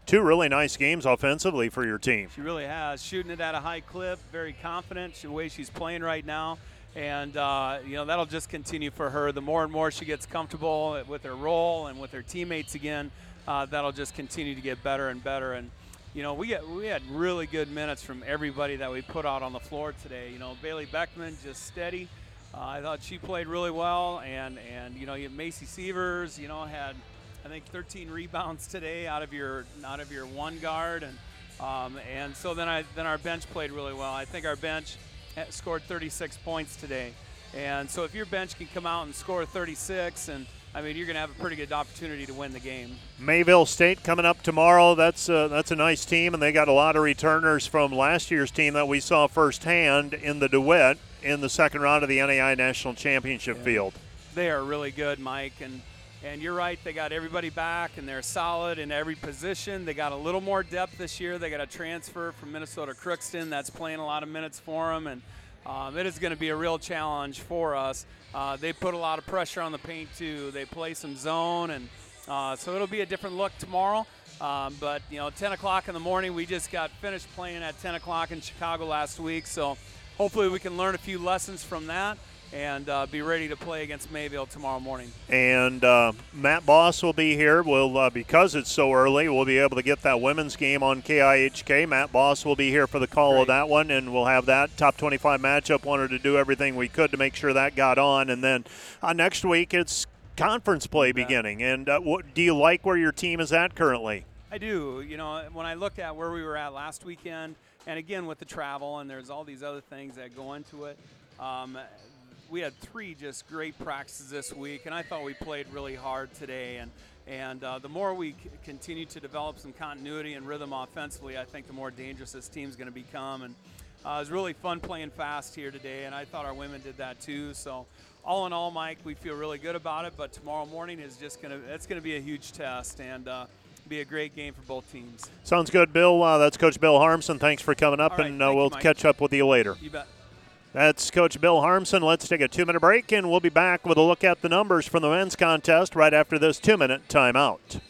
two really nice games offensively for your team. She really has. Shooting it at a high clip, very confident the way she's playing right now and uh, you know that'll just continue for her. The more and more she gets comfortable with her role and with her teammates again, uh, that'll just continue to get better and better. And you know we get we had really good minutes from everybody that we put out on the floor today. You know Bailey Beckman just steady. Uh, I thought she played really well, and and you know you Macy Severs, you know had I think 13 rebounds today out of your out of your one guard, and um, and so then I then our bench played really well. I think our bench scored 36 points today. And so if your bench can come out and score 36 and I mean, you're going to have a pretty good opportunity to win the game. Mayville State coming up tomorrow. That's a, that's a nice team, and they got a lot of returners from last year's team that we saw firsthand in the DeWitt in the second round of the NAI National Championship yeah. field. They are really good, Mike, and and you're right. They got everybody back, and they're solid in every position. They got a little more depth this year. They got a transfer from Minnesota Crookston that's playing a lot of minutes for them, and um, it is going to be a real challenge for us. Uh, they put a lot of pressure on the paint too. They play some zone, and uh, so it'll be a different look tomorrow. Um, but you know, 10 o'clock in the morning, we just got finished playing at 10 o'clock in Chicago last week, so hopefully we can learn a few lessons from that and uh, be ready to play against Mayville tomorrow morning. And uh, Matt Boss will be here. We'll uh, because it's so early, we'll be able to get that women's game on KIHK. Matt Boss will be here for the call Great. of that one, and we'll have that top 25 matchup. Wanted to do everything we could to make sure that got on, and then uh, next week it's conference play beginning. And uh, what do you like where your team is at currently? I do. You know, when I look at where we were at last weekend, and again with the travel, and there's all these other things that go into it. Um, we had three just great practices this week, and I thought we played really hard today. And and uh, the more we c- continue to develop some continuity and rhythm offensively, I think the more dangerous this team's going to become. And uh, it was really fun playing fast here today, and I thought our women did that too. So all in all, Mike, we feel really good about it. But tomorrow morning is just going to it's going to be a huge test, and uh, be a great game for both teams. Sounds good, Bill. Uh, that's Coach Bill Harmsen. Thanks for coming up, right, and uh, we'll Mike. catch up with you later. You bet. That's Coach Bill Harmsen. Let's take a two minute break, and we'll be back with a look at the numbers from the men's contest right after this two minute timeout.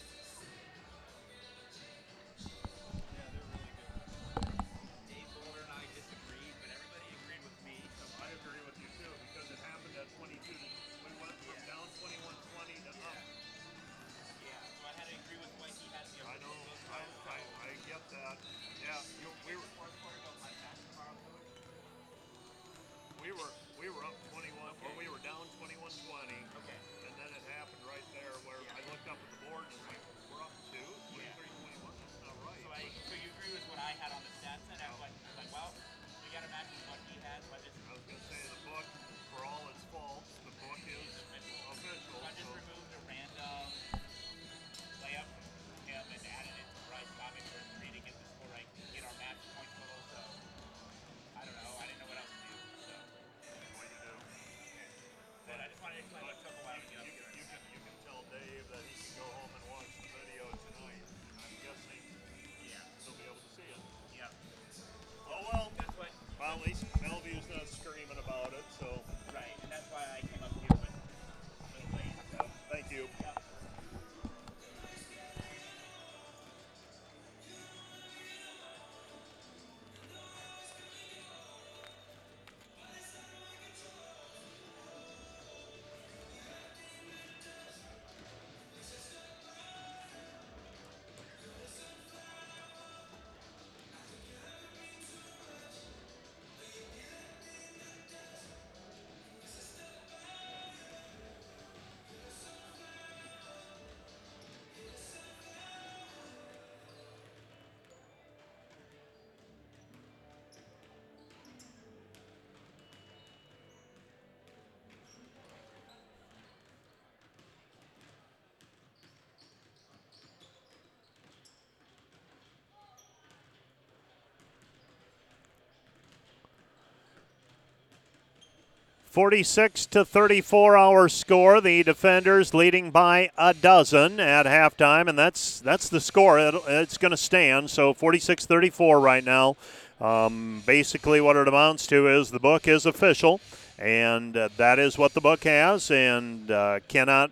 46 to 34 our score. The defenders leading by a dozen at halftime and that's that's the score. It, it's going to stand. So 46-34 right now. Um, basically what it amounts to is the book is official and uh, that is what the book has and uh, cannot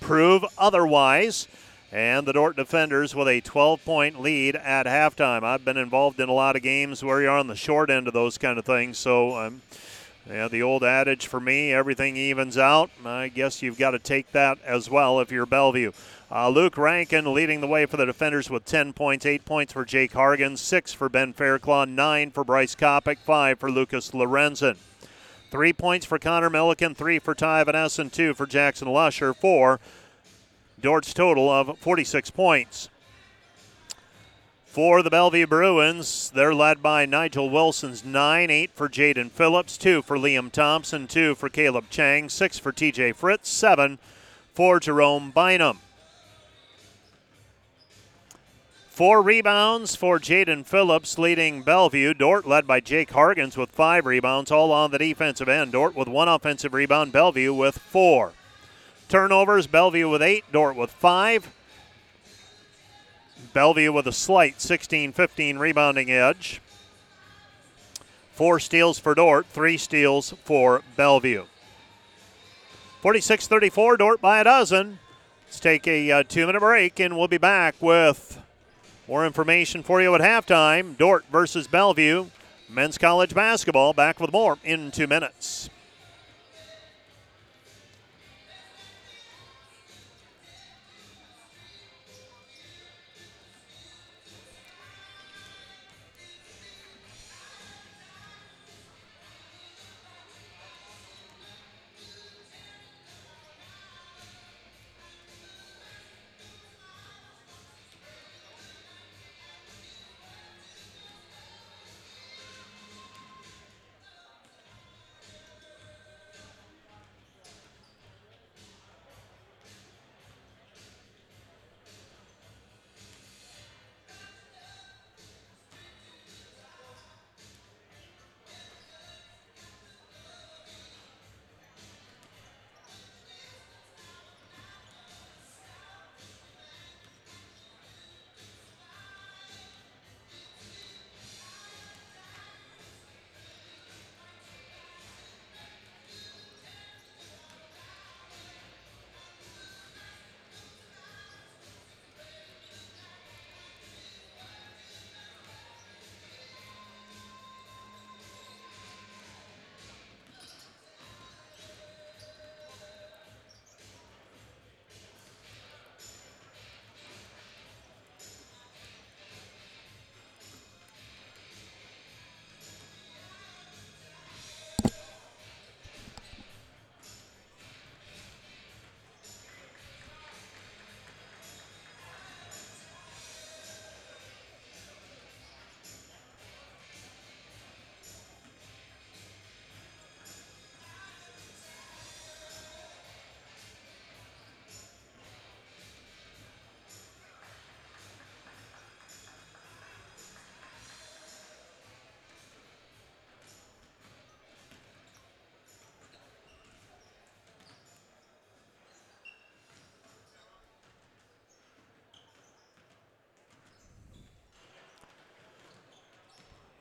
prove otherwise. And the Dordt defenders with a 12 point lead at halftime. I've been involved in a lot of games where you're on the short end of those kind of things, so I'm um, yeah, the old adage for me, everything evens out. I guess you've got to take that as well if you're Bellevue. Uh, Luke Rankin leading the way for the defenders with 10 points, 8 points for Jake Hargan, 6 for Ben Fairclough, 9 for Bryce Kopic, 5 for Lucas Lorenzen. 3 points for Connor Milliken, 3 for Ty Van Essen, 2 for Jackson Lusher, 4 Dordt's total of 46 points. For the Bellevue Bruins, they're led by Nigel Wilson's 9, 8 for Jaden Phillips, 2 for Liam Thompson, 2 for Caleb Chang, 6 for TJ Fritz, 7 for Jerome Bynum. Four rebounds for Jaden Phillips leading Bellevue. Dordt led by Jake Hargens with five rebounds, all on the defensive end. Dordt with one offensive rebound, Bellevue with four. Turnovers, Bellevue with eight, Dordt with five. Bellevue with a slight 16 15 rebounding edge. Four steals for Dordt, three steals for Bellevue. 46 34, Dordt by a dozen. Let's take a uh, two minute break and we'll be back with more information for you at halftime. Dordt versus Bellevue. Men's college basketball. Back with more in two minutes.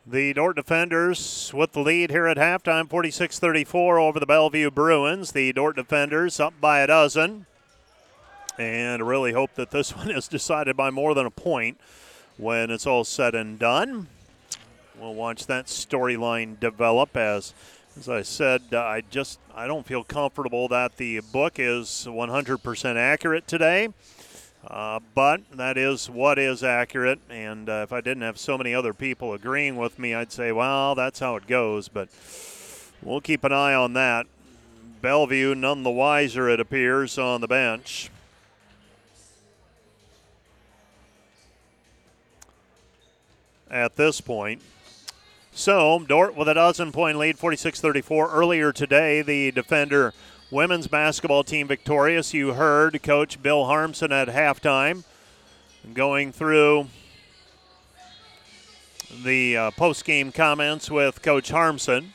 The Dordt defenders with the lead here at halftime, 46 34 over the Bellevue Bruins. The Dordt defenders up by a dozen. And really hope that this one is decided by more than a point when it's all said and done. We'll watch that storyline develop as as I said, uh, I just I don't feel comfortable that the book is 100% accurate today. Uh, but that is what is accurate. And uh, if I didn't have so many other people agreeing with me, I'd say, well, that's how it goes. But we'll keep an eye on that. Bellevue, none the wiser, it appears, on the bench. At this point. So, Dordt with a dozen point lead, 46 34. Earlier today, the defender women's basketball team victorious. You heard Coach Bill Harmsen at halftime going through the uh, post game comments with Coach Harmsen.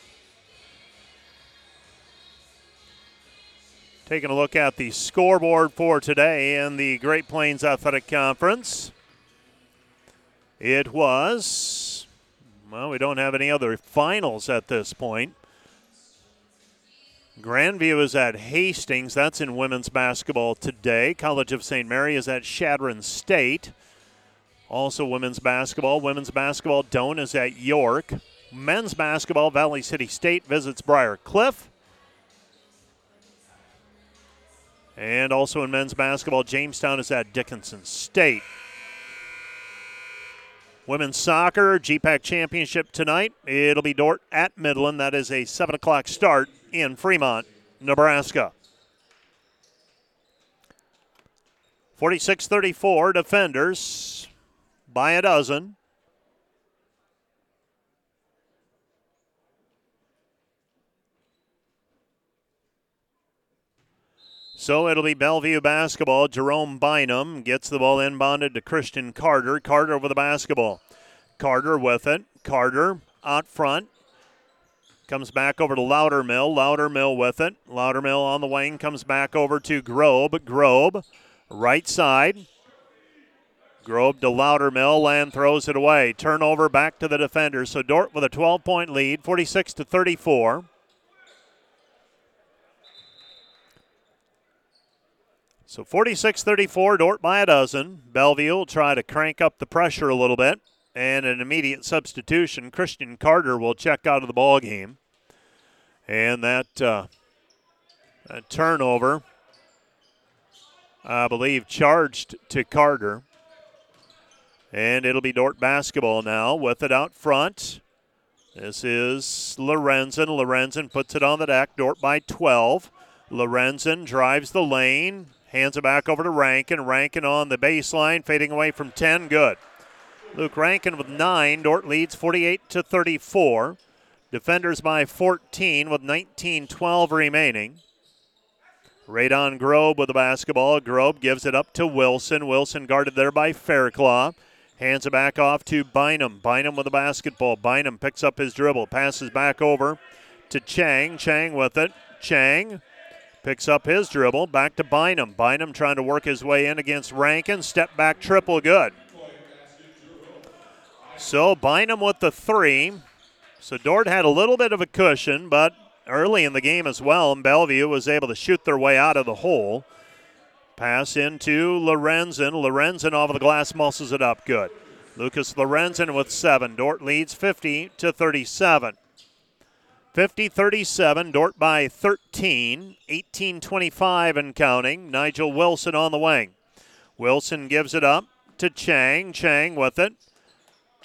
Taking a look at the scoreboard for today in the Great Plains Athletic Conference. It was well, we don't have any other finals at this point. Grandview is at Hastings. That's in women's basketball today. College of St. Mary is at Chadron State. Also, women's basketball. Women's basketball, Doane is at York. Men's basketball, Valley City State visits Briar Cliff. And also in men's basketball, Jamestown is at Dickinson State. Women's soccer, GPAC Championship tonight. It'll be Dordt at Midland. That is a 7 o'clock start in Fremont, Nebraska. 46 34, defenders by a dozen. So it'll be Bellevue basketball. Jerome Bynum gets the ball inbounded to Christian Carter. Carter with the basketball. Carter with it. Carter out front. Comes back over to Loudermill. Loudermill with it. Loudermill on the wing comes back over to Grobe. Grobe, right side. Grobe to Loudermill. Land throws it away. Turnover back to the defenders. So Dordt with a 12 point lead, 46 to 34. So 46 34, Dordt by a dozen. Bellevue will try to crank up the pressure a little bit. And an immediate substitution. Christian Carter will check out of the ball game. And that, uh, that turnover, I believe, charged to Carter. And it'll be Dordt basketball now with it out front. This is Lorenzen. Lorenzen puts it on the deck. Dordt by 12. Lorenzen drives the lane, Hands it back over to Rankin. Rankin on the baseline, fading away from 10. Good. Luke Rankin with nine. Dordt leads 48 to 34. Defenders by 14 with 19 12 remaining. Radon Grobe with the basketball. Grobe gives it up to Wilson. Wilson guarded there by Fairclough. Hands it back off to Bynum. Bynum with the basketball. Bynum picks up his dribble. Passes back over to Chang. Chang with it. Chang Picks up his dribble. Back to Bynum. Bynum trying to work his way in against Rankin. Step back triple good. So Bynum with the three. So Dordt had a little bit of a cushion, but early in the game as well, and Bellevue was able to shoot their way out of the hole. Pass into Lorenzen. Lorenzen off of the glass muscles it up. Good. Lucas Lorenzen with seven. Dordt leads 50 to 37. 50 37, Dordt by 13, 18 25 and counting. Nigel Wilson on the wing. Wilson gives it up to Chang. Chang with it.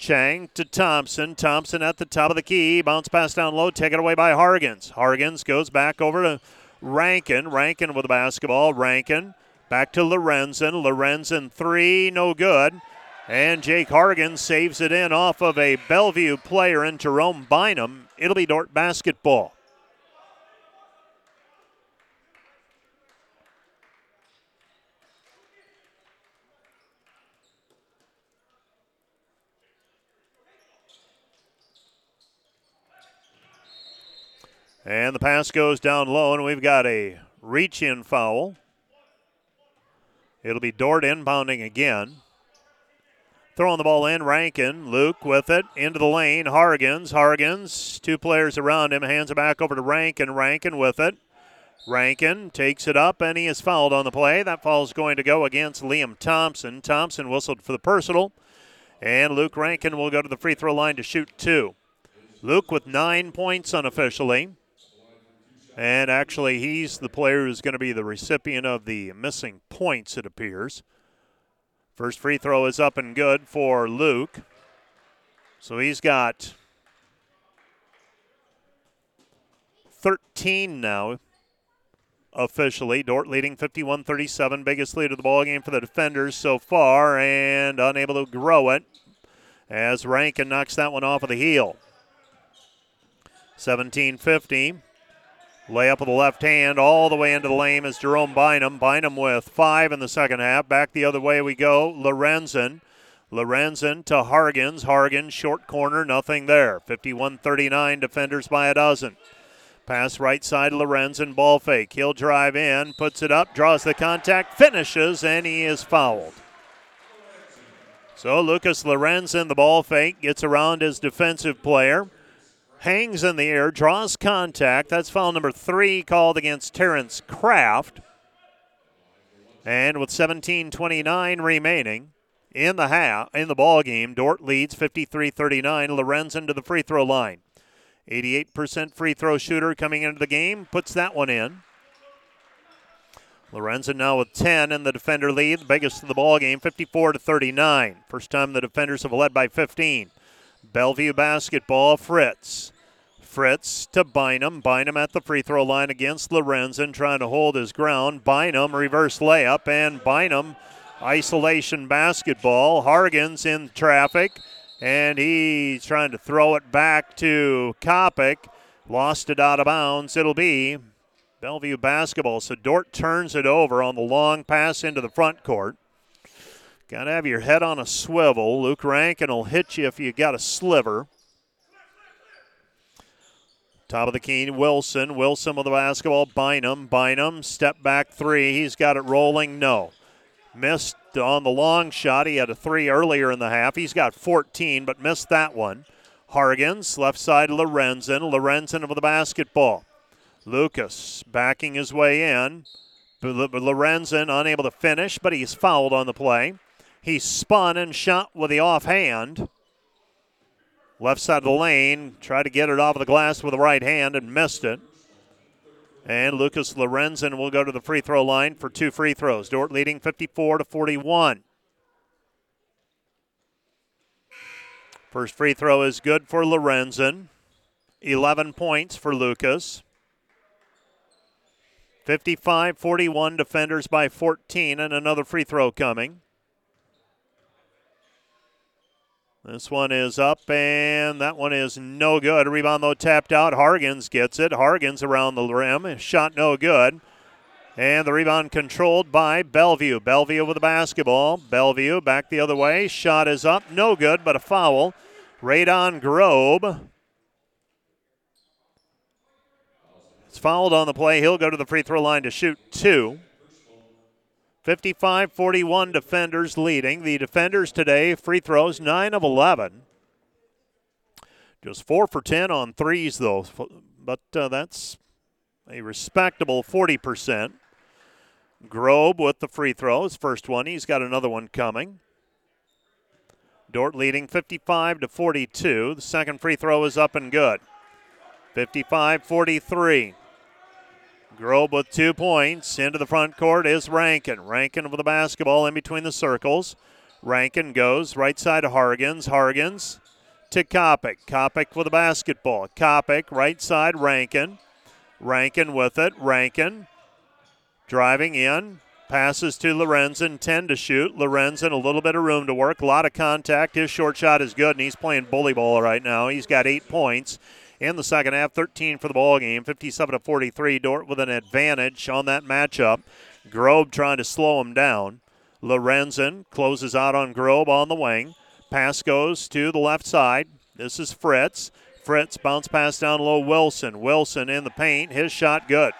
Chang to Thompson. Thompson at the top of the key. Bounce pass down low, taken away by Hargens. Hargens goes back over to Rankin. Rankin with the basketball. Rankin back to Lorenzen. Lorenzen three, no good. And Jake Hargan saves it in off of a Bellevue player in Jerome Bynum. It'll be Dordt basketball. And the pass goes down low, and we've got a reach in foul. It'll be Dordt inbounding again. Throwing the ball in, Rankin. Luke with it into the lane. Hargens. Hargens, two players around him, hands it back over to Rankin. Rankin with it. Rankin takes it up and he is fouled on the play. That foul is going to go against Liam Thompson. Thompson whistled for the personal. And Luke Rankin will go to the free throw line to shoot two. Luke with nine points unofficially. And actually, he's the player who's going to be the recipient of the missing points, it appears. First free throw is up and good for Luke. So he's got 13 now officially. Dordt leading 51 37. Biggest lead of the ball game for the defenders so far, and unable to grow it as Rankin knocks that one off of the heel. 17 50. Layup with the left hand all the way into the lane is Jerome Bynum. Bynum with five in the second half. Back the other way we go. Lorenzen. Lorenzen to Hargens. Hargens, short corner, nothing there. 51 39, defenders by a dozen. Pass right side, Lorenzen, ball fake. He'll drive in, puts it up, draws the contact, finishes, and he is fouled. So Lucas Lorenzen, the ball fake, gets around his defensive player hangs in the air, draws contact. That's foul number three called against Terrence Kraft. And with 17:29 remaining in the half in the ball game, Dordt leads 53-39. Lorenzen to the free throw line. 88% free throw shooter coming into the game puts that one in. Lorenzen now with 10 in the defender lead, the biggest of the ball game, 54 to 39. First time the defenders have led by 15. Bellevue basketball, Fritz. Fritz to Bynum. Bynum at the free throw line against Lorenzen, trying to hold his ground. Bynum reverse layup, and Bynum isolation basketball. Hargens in traffic, and he's trying to throw it back to Kopic. Lost it out of bounds. It'll be Bellevue basketball. So Dordt turns it over on the long pass into the front court. Got to have your head on a swivel. Luke Rankin will hit you if you got a sliver. Top of the key, Wilson. Wilson with the basketball. Bynum. Bynum, step back three. He's got it rolling. No. Missed on the long shot. He had a three earlier in the half. He's got 14, but missed that one. Hargens, left side, Lorenzen. Lorenzen with the basketball. Lucas backing his way in. Lorenzen unable to finish, but he's fouled on the play. He spun and shot with the offhand. Left side of the lane, tried to get it off of the glass with the right hand and missed it. And Lucas Lorenzen will go to the free throw line for two free throws. Dordt leading 54 to 41. First free throw is good for Lorenzen. 11 points for Lucas. 55 41 defenders by 14, and another free throw coming. This one is up, and that one is no good. Rebound, though, tapped out. Hargens gets it. Hargens around the rim. Shot no good. And the rebound controlled by Bellevue. Bellevue with the basketball. Bellevue back the other way. Shot is up. No good, but a foul. Radon Grobe. It's fouled on the play. He'll go to the free throw line to shoot two. 55 41 defenders leading. The defenders today, free throws, 9 of 11. Just 4 for 10 on threes, though, but uh, that's a respectable 40%. Grobe with the free throws. First one, he's got another one coming. Dordt leading 55 to 42. The second free throw is up and good. 55 43. Grobe with two points. Into the front court is Rankin. Rankin with the basketball in between the circles. Rankin goes right side of Hargens. Hargens to Kopic. Kopic with the basketball. Kopic, right side, Rankin. Rankin with it. Rankin driving in. Passes to Lorenzen. 10 to shoot. Lorenzen, a little bit of room to work. A lot of contact. His short shot is good, and he's playing bully ball right now. He's got eight points in the second half. 13 for the ball game, 57 to 43. Dordt with an advantage on that matchup. Grobe trying to slow him down. Lorenzen closes out on Grobe on the wing. Pass goes to the left side. This is Fritz. Fritz bounce pass down low. Wilson. Wilson in the paint. His shot good.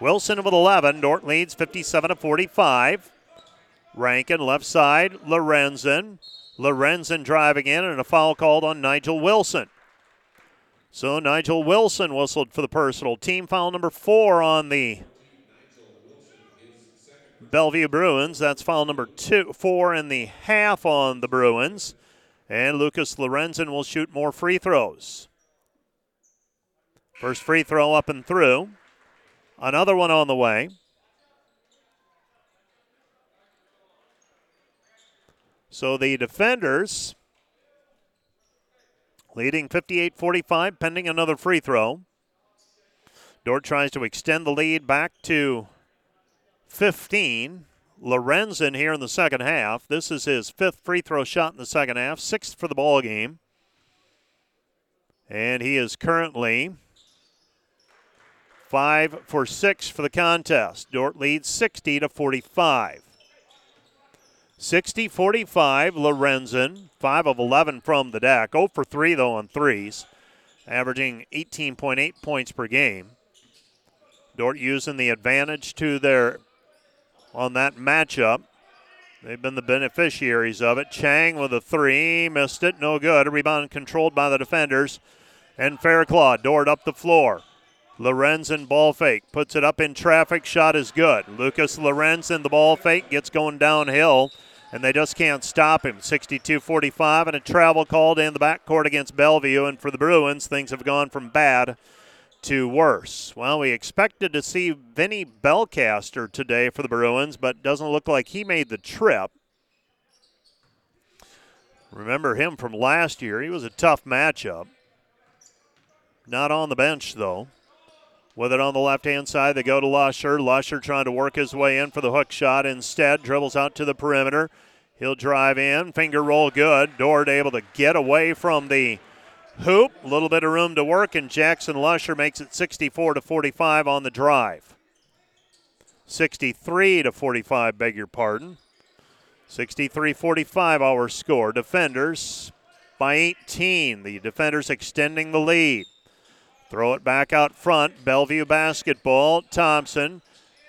Wilson with 11. Dordt leads 57 to 45. Rankin left side, Lorenzen. Lorenzen driving in, and a foul called on Nigel Wilson. So Nigel Wilson whistled for the personal. Team foul number four on the Bellevue Bruins. That's foul number two, four in the half on the Bruins. And Lucas Lorenzen will shoot more free throws. First free throw up and through. Another one on the way. So the defenders leading 58 45, pending another free throw. Dordt tries to extend the lead back to 15. Lorenzen here in the second half. This is his fifth free throw shot in the second half, sixth for the ball game. And he is currently five for six for the contest. Dordt leads 60 to 45. 60 45, Lorenzen, 5 of 11 from the deck. 0 for 3, though, on threes, averaging 18.8 points per game. Dordt using the advantage to their on that matchup. They've been the beneficiaries of it. Chang with a three, missed it, no good. Rebound controlled by the defenders. And Fairclough, Dordt up the floor. Lorenzen ball fake, puts it up in traffic, shot is good. Lucas Lorenzen, the ball fake, gets going downhill and they just can't stop him. 62 45, and a travel called in the backcourt against Bellevue. And for the Bruins, things have gone from bad to worse. Well, we expected to see Vinny Belcaster today for the Bruins, but doesn't look like he made the trip. Remember him from last year. He was a tough matchup. Not on the bench, though. With it on the left hand side, they go to Lusher. Lusher trying to work his way in for the hook shot. Instead, dribbles out to the perimeter. He'll drive in, finger roll good. Dordt able to get away from the hoop. A little bit of room to work, and Jackson Lusher makes it 64 to 45 on the drive. 63 to 45, beg your pardon. 63 45 our score. Defenders by 18. The defenders extending the lead. Throw it back out front. Bellevue basketball. Thompson.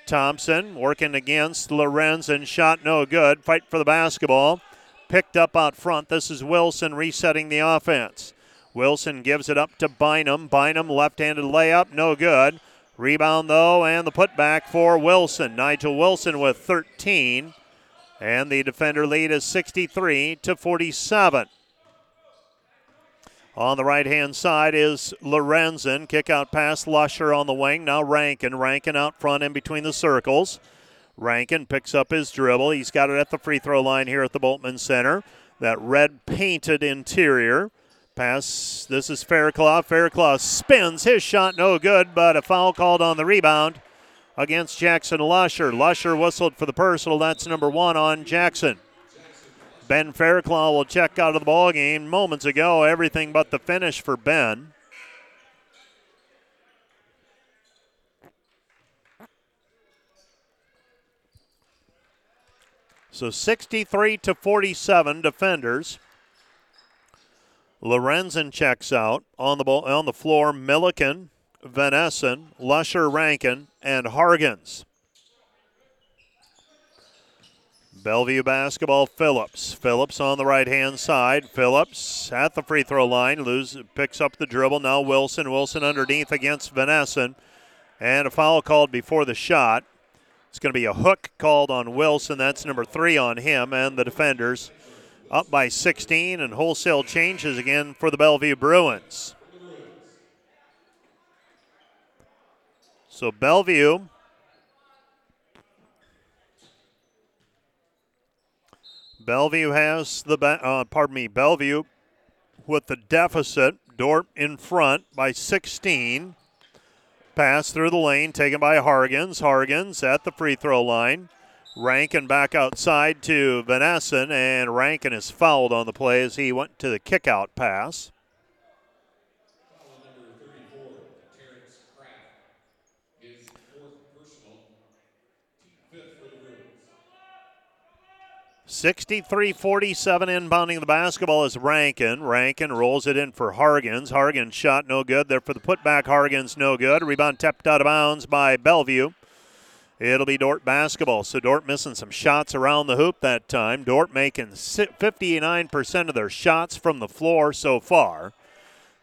Thompson working against Lorenzen. Shot no good. Fight for the basketball. Picked up out front. This is Wilson resetting the offense. Wilson gives it up to Bynum. Bynum left handed layup. No good. Rebound though, and the putback for Wilson. Nigel Wilson with 13. And the defender lead is 63 to 47. On the right hand side is Lorenzen. Kick out pass, Lusher on the wing. Now Rankin. Rankin out front in between the circles. Rankin picks up his dribble. He's got it at the free throw line here at the Bultman Center. That red painted interior. Pass. This is Fairclough. Fairclough spins. His shot no good, but a foul called on the rebound against Jackson Lusher. Lusher whistled for the personal. That's number one on Jackson. Ben Fairclough will check out of the ball game moments ago. Everything but the finish for Ben. So 63 to 47 defenders. Lorenzen checks out on the ball, on the floor. Milliken, Van Essen, Lusher, Rankin, and Hargens. Bellevue basketball, Phillips. Phillips on the right hand side. Phillips at the free throw line. Lose, picks up the dribble. Now Wilson. Wilson underneath against Van Essen. And a foul called before the shot. It's going to be a hook called on Wilson. That's number three on him. And the defenders up by 16. And wholesale changes again for the Bellevue Bruins. So Bellevue Bellevue has the uh, pardon me Bellevue with the deficit. Dordt in front by 16. Pass through the lane taken by Hargens. Hargens at the free throw line. Rankin back outside to Van Essen, and Rankin is fouled on the play as he went to the kickout pass. 63 47 inbounding the basketball is Rankin. Rankin rolls it in for Hargens. Hargens shot no good. There for the putback. Hargens no good. Rebound tapped out of bounds by Bellevue. It'll be Dordt basketball. So Dordt missing some shots around the hoop that time. Dordt making 59% of their shots from the floor so far.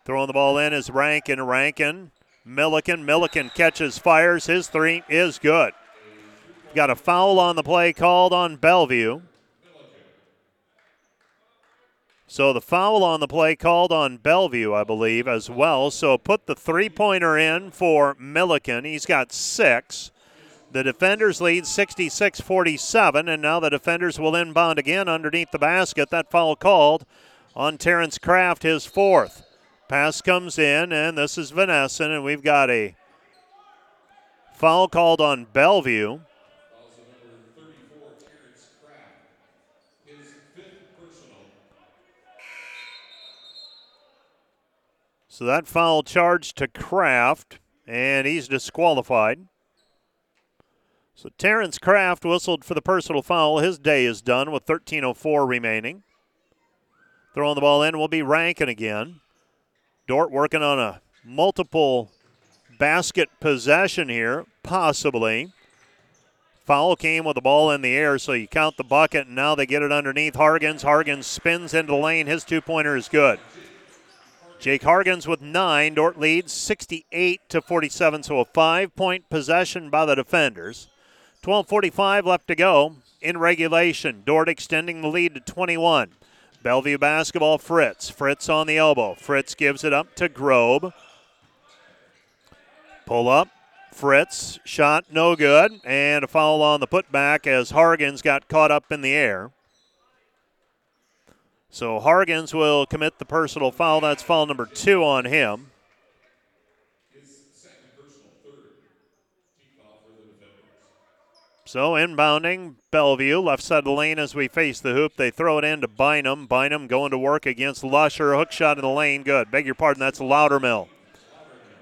Throwing the ball in is Rankin. Rankin, Milliken. Milliken catches, fires. His three is good. Got a foul on the play called on Bellevue. So the foul on the play called on Bellevue, I believe, as well. So put the three pointer in for Milliken. He's got six. The defenders lead 66 47, and now the defenders will inbound again underneath the basket. That foul called on Terrence Kraft, his fourth. Pass comes in, and this is Van Essen, and we've got a foul called on Bellevue. So that foul charged to Kraft, and he's disqualified. So Terrence Kraft whistled for the personal foul. His day is done with 13.04 remaining. Throwing the ball in will be Rankin again. Dordt working on a multiple basket possession here, possibly. Foul came with the ball in the air, so you count the bucket, and now they get it underneath Hargens. Hargens spins into the lane. His two pointer is good. Jake Hargens with nine. Dordt leads 68 to 47, so a five point possession by the defenders. 12.45 left to go in regulation. Dordt extending the lead to 21. Bellevue basketball, Fritz. Fritz on the elbow. Fritz gives it up to Grobe. Pull up. Fritz. Shot no good. And a foul on the putback as Hargens got caught up in the air. So Hargens will commit the personal foul. That's foul number two on him. So inbounding Bellevue, left side of the lane as we face the hoop. They throw it into Bynum. Bynum going to work against Lusher. Hook shot in the lane. Good. Beg your pardon. That's Loudermill.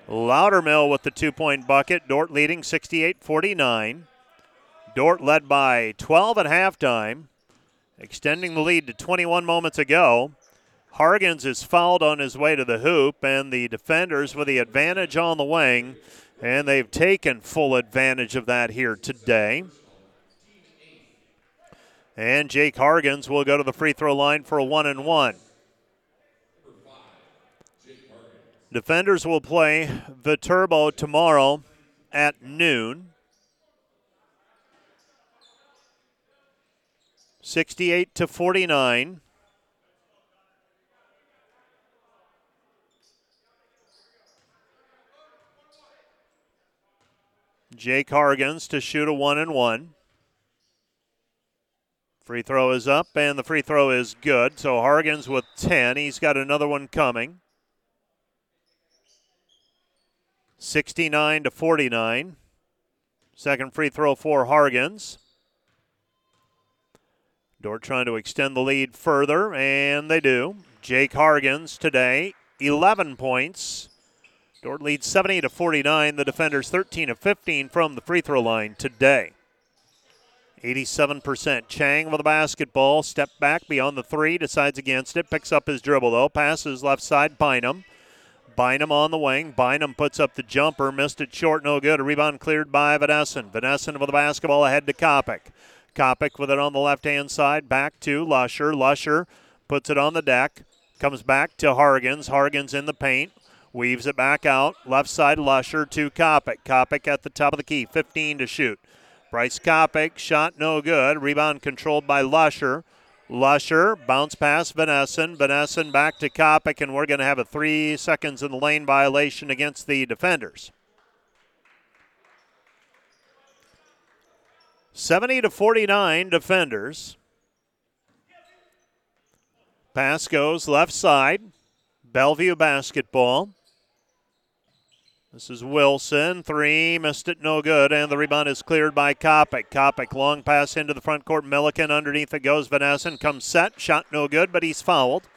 Loudermill with the two point bucket. Dordt leading 68 49. Dordt led by 12 at halftime, extending the lead to 21 moments ago. Hargens is fouled on his way to the hoop, and the defenders with the advantage on the wing, and they've taken full advantage of that here today. And Jake Hargens will go to the free throw line for a one and one. Defenders will play Viterbo tomorrow at noon. 68 to 49. Jake Hargens to shoot a one and one. Free throw is up, and the free throw is good. So Hargens with 10. He's got another one coming. 69 to 49. Second free throw for Hargens. Dordt trying to extend the lead further, and they do. Jake Hargens today, 11 points. Dordt leads 70 to 49. The defenders 13 of 15 from the free throw line today. 87%. Chang with the basketball. Step back beyond the three. Decides against it. Picks up his dribble, though. Passes left side. Bynum. Bynum on the wing. Bynum puts up the jumper. Missed it short. No good. A rebound cleared by Van Essen. Vanessen with the basketball ahead to Kopic. Kopic with it on the left hand side. Back to Lusher. Lusher puts it on the deck. Comes back to Hargens. Hargens in the paint. Weaves it back out. Left side Lusher to Kopic. Kopic at the top of the key. 15 to shoot. Bryce Kopic, shot no good. Rebound controlled by Lusher. Lusher, bounce pass, Van Essen. Vanessen back to Kopic, and we're going to have a three seconds in the lane violation against the defenders. 70 to 49 defenders. Pass goes left side. Bellevue basketball. This is Wilson. Three. Missed it. No good. And the rebound is cleared by Kopic. Kopic. Long pass into the front court. Milliken underneath it goes. Van Essen comes set. Shot no good, but he's fouled.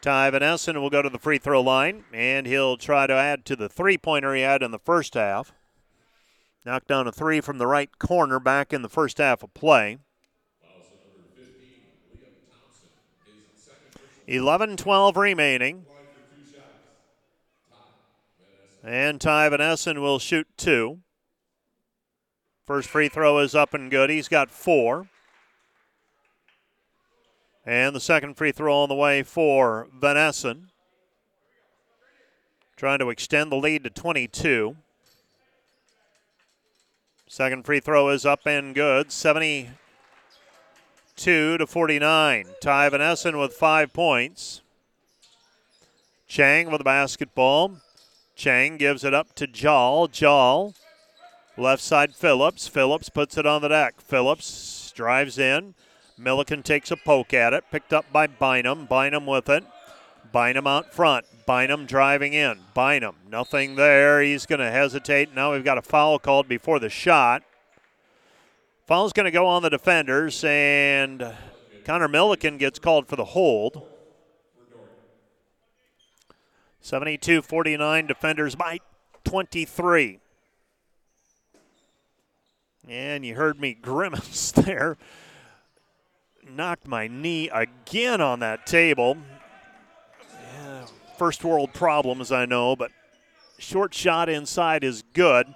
Ty Van Essen will go to the free throw line, and he'll try to add to the three pointer he had in the first half. Knocked down a three from the right corner back in the first half of play. 11 12 remaining. And Ty Van Essen will shoot two. First free throw is up and good. He's got four. And the second free throw on the way for Van Essen. Trying to extend the lead to 22. Second free throw is up and good. 72 to 49. Ty Van Essen with five points. Chang with the basketball. Chang gives it up to Jal. Jal, left side Phillips. Phillips puts it on the deck. Phillips drives in. Milliken takes a poke at it, picked up by Bynum. Bynum with it. Bynum out front. Bynum driving in. Bynum, nothing there. He's going to hesitate. Now we've got a foul called before the shot. Foul's going to go on the defenders, and Connor Milliken gets called for the hold. 72 49, defenders by 23. And you heard me grimace there knocked my knee again on that table. First world problems, I know, but short shot inside is good.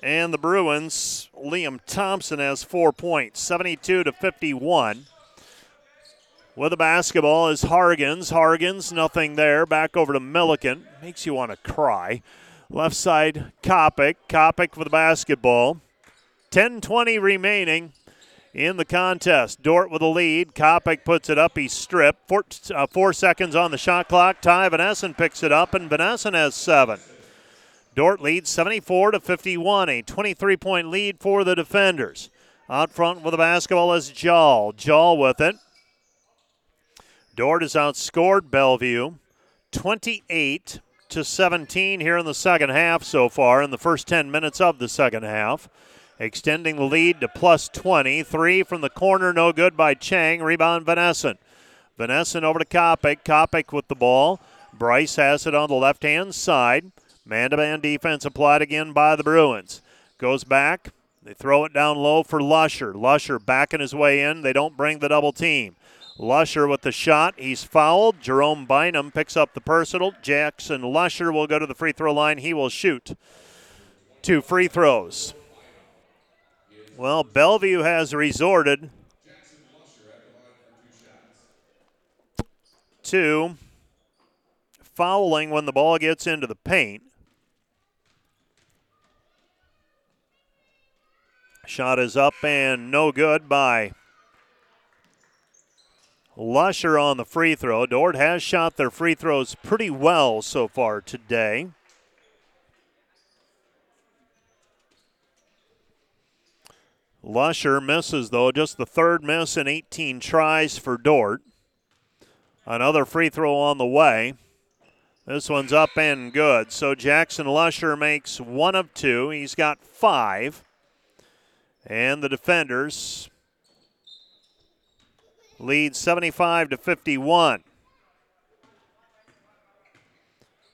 And the Bruins, Liam Thompson has four points, 72 to 51. With the basketball is Hargens. Hargens, nothing there. Back over to Milliken. Makes you want to cry. Left side, Kopic. Kopic for the basketball. 10 20 remaining in the contest. Dordt with a lead. Kopic puts it up. He's stripped. Four, uh, four seconds on the shot clock. Ty Van Essen picks it up, and Van Essen has seven. Dordt leads 74 to 51, a 23 point lead for the defenders. Out front with the basketball is Jal. Jal with it. Dordt has outscored Bellevue 28 to 17 here in the second half so far in the first 10 minutes of the second half extending the lead to plus 20. Three from the corner, no good by Chang. Rebound, Van Essen. Van Essen over to Kopic. Kopic with the ball. Bryce has it on the left hand side. Man to man defense applied again by the Bruins. Goes back. They throw it down low for Lusher. Lusher backing his way in. They don't bring the double team. Lusher with the shot. He's fouled. Jerome Bynum picks up the personal. Jackson Lusher will go to the free throw line. He will shoot two free throws. Well, Bellevue has resorted to fouling when the ball gets into the paint. Shot is up and no good by Lusher on the free throw. Dordt has shot their free throws pretty well so far today. Lusher misses, though, just the third miss in 18 tries for Dordt. Another free throw on the way. This one's up and good. So Jackson Lusher makes one of two. He's got five. And the defenders lead 75 to 51.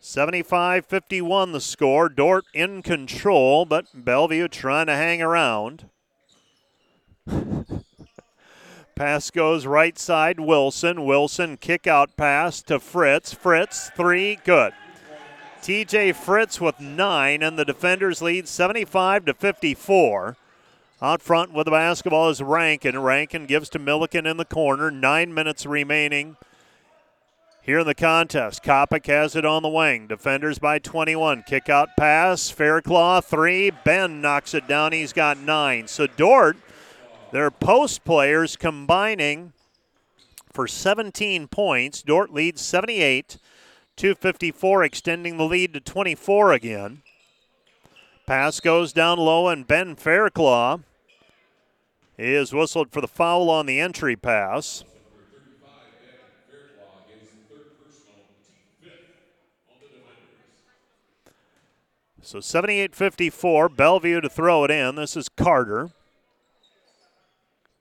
75 51 the score. Dordt in control, but Bellevue trying to hang around. pass goes right side, Wilson. Wilson kick out pass to Fritz. Fritz, three, good. TJ Fritz with nine, and the defenders lead 75 to 54. Out front with the basketball is Rankin. Rankin gives to Milliken in the corner. Nine minutes remaining here in the contest. Kopic has it on the wing. Defenders by 21. Kick out pass. Fairclough, three. Ben knocks it down. He's got nine. So Dordt their post players combining for 17 points. Dordt leads 78 254, extending the lead to 24 again. Pass goes down low, and Ben Fairclough is whistled for the foul on the entry pass. So 78 54, Bellevue to throw it in. This is Carter.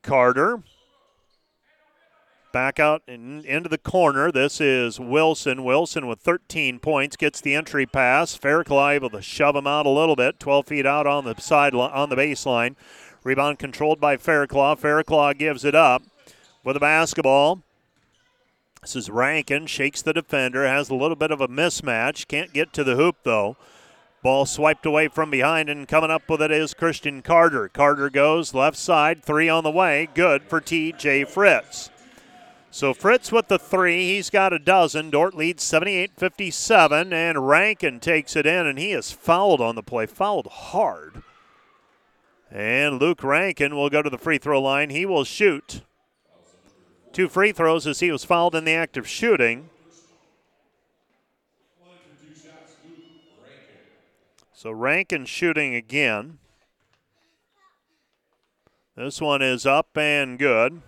Carter. Back out and into the corner. This is Wilson. Wilson with 13 points gets the entry pass. Fairclough able to shove him out a little bit, 12 feet out on the side on the baseline. Rebound controlled by Fairclough. Fairclough gives it up with a basketball. This is Rankin, shakes the defender, has a little bit of a mismatch. Can't get to the hoop though. Ball swiped away from behind, and coming up with it is Christian Carter. Carter goes left side, three on the way. Good for TJ Fritz. So Fritz with the three, he's got a dozen. Dordt leads 78 57, and Rankin takes it in, and he is fouled on the play, fouled hard. And Luke Rankin will go to the free throw line. He will shoot two free throws as he was fouled in the act of shooting. So Rankin shooting again. This one is up and good.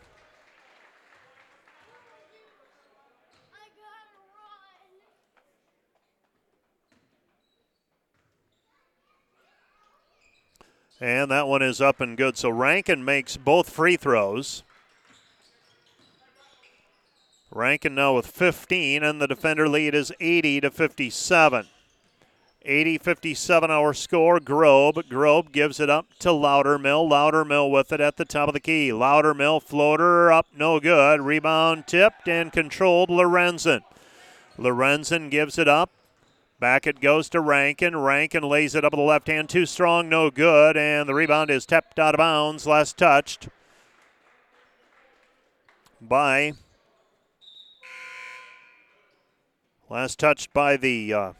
And that one is up and good. So Rankin makes both free throws. Rankin now with 15, and the defender lead is 80 to 57. 80 57 our score. Grobe. Grobe gives it up to Loudermill. Loudermill with it at the top of the key. Loudermill floater up, no good. Rebound tipped and controlled. Lorenzen. Lorenzen gives it up. Back it goes to Rankin. Rankin lays it up with the left hand. Too strong, no good. And the rebound is tapped out of bounds. Last touched by. Last touched by the. Uh,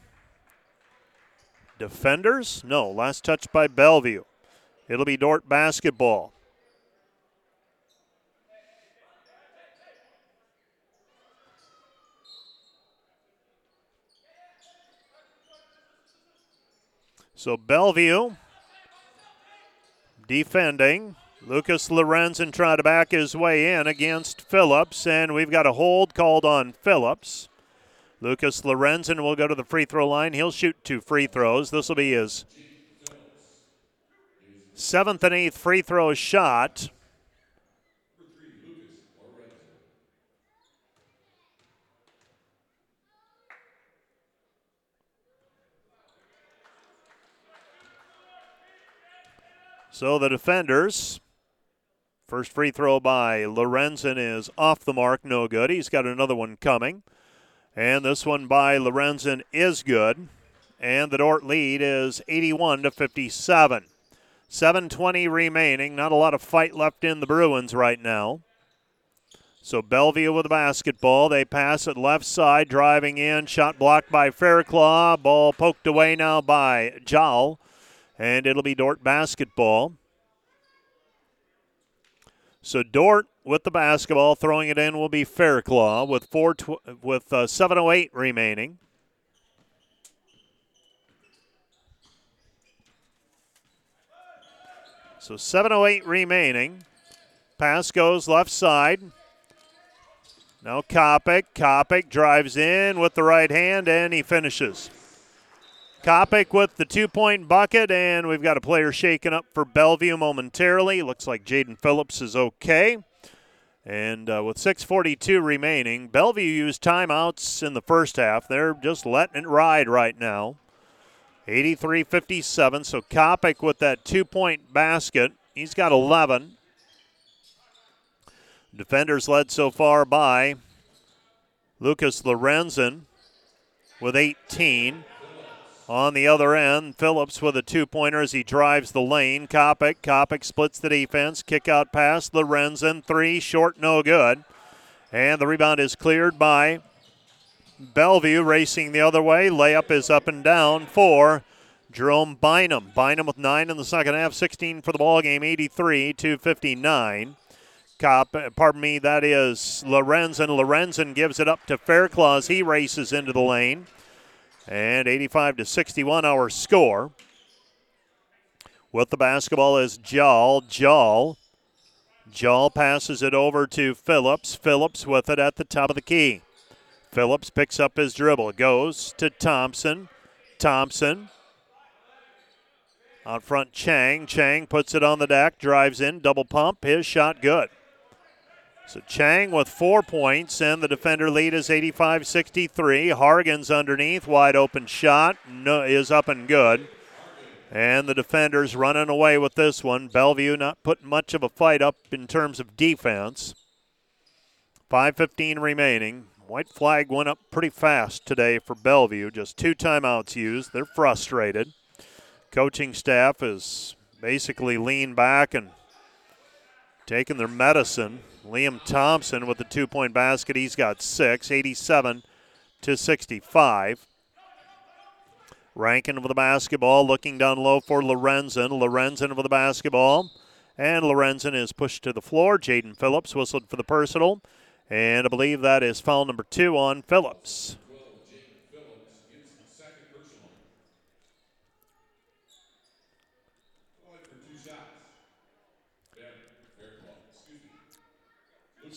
Defenders? No. Last touch by Bellevue. It'll be Dordt basketball. So Bellevue defending. Lucas Lorenzen trying to back his way in against Phillips, and we've got a hold called on Phillips. Lucas Lorenzen will go to the free throw line. He'll shoot two free throws. This will be his seventh and eighth free throw shot. So the defenders, first free throw by Lorenzen is off the mark, no good. He's got another one coming. And this one by Lorenzen is good. And the Dordt lead is 81 to 57. 720 remaining. Not a lot of fight left in the Bruins right now. So Bellevue with the basketball. They pass it left side, driving in. Shot blocked by Fairclough. Ball poked away now by Jowl. And it'll be Dordt basketball. So Dordt with the basketball, throwing it in will be Fairclough with four tw- with uh, 7:08 remaining. So 7:08 remaining. Pass goes left side. Now Kopic. Kopic drives in with the right hand and he finishes. Kopic with the two point bucket, and we've got a player shaken up for Bellevue momentarily. Looks like Jaden Phillips is okay. And uh, with 6.42 remaining, Bellevue used timeouts in the first half. They're just letting it ride right now. 83 57. So Kopic with that two point basket. He's got 11. Defenders led so far by Lucas Lorenzen with 18. On the other end, Phillips with a two pointer as he drives the lane. Kopic. Kopic splits the defense. Kick out pass. Lorenzen. Three. Short. No good. And the rebound is cleared by Bellevue racing the other way. Layup is up and down for Jerome Bynum. Bynum with nine in the second half. 16 for the ball game. 83 to 59. Cop, pardon me, that is Lorenzen. Lorenzen gives it up to Fairclough. He races into the lane. And 85 to 61 our score. With the basketball is Jall. Jall. Jall passes it over to Phillips. Phillips with it at the top of the key. Phillips picks up his dribble, goes to Thompson. Thompson. Out front, Chang. Chang puts it on the deck, drives in, double pump. His shot good. So Chang with four points, and the defender lead is 85 63. Hargens underneath, wide open shot no, is up and good. And the defenders running away with this one. Bellevue not putting much of a fight up in terms of defense. 5.15 remaining. White flag went up pretty fast today for Bellevue. Just two timeouts used. They're frustrated. Coaching staff is basically leaned back and taking their medicine. Liam Thompson with the two point basket. He's got six, 87 to 65. Rankin with the basketball, looking down low for Lorenzen. Lorenzen with the basketball. And Lorenzen is pushed to the floor. Jaden Phillips whistled for the personal. And I believe that is foul number two on Phillips.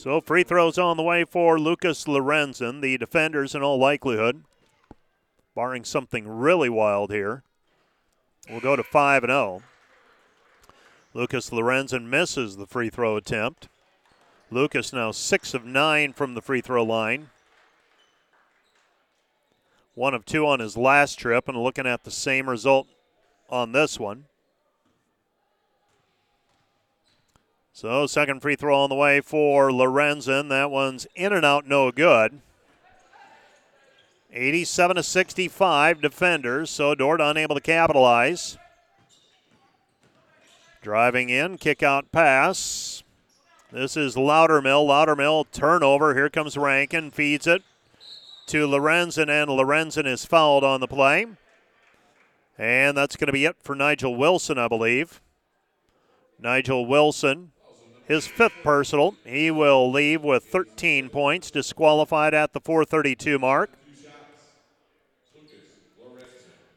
So free throws on the way for Lucas Lorenzen. The defenders, in all likelihood, barring something really wild here, will go to 5 and 0. Lucas Lorenzen misses the free throw attempt. Lucas now 6 of 9 from the free throw line. One of two on his last trip, and looking at the same result on this one. So, second free throw on the way for Lorenzen. That one's in and out, no good. 87 to 65 defenders, so Dordt unable to capitalize. Driving in, kick out pass. This is Loudermill. Loudermill turnover. Here comes Rankin, feeds it to Lorenzen, and Lorenzen is fouled on the play. And that's going to be it for Nigel Wilson, I believe. Nigel Wilson, his fifth personal. He will leave with 13 points, disqualified at the 432 mark.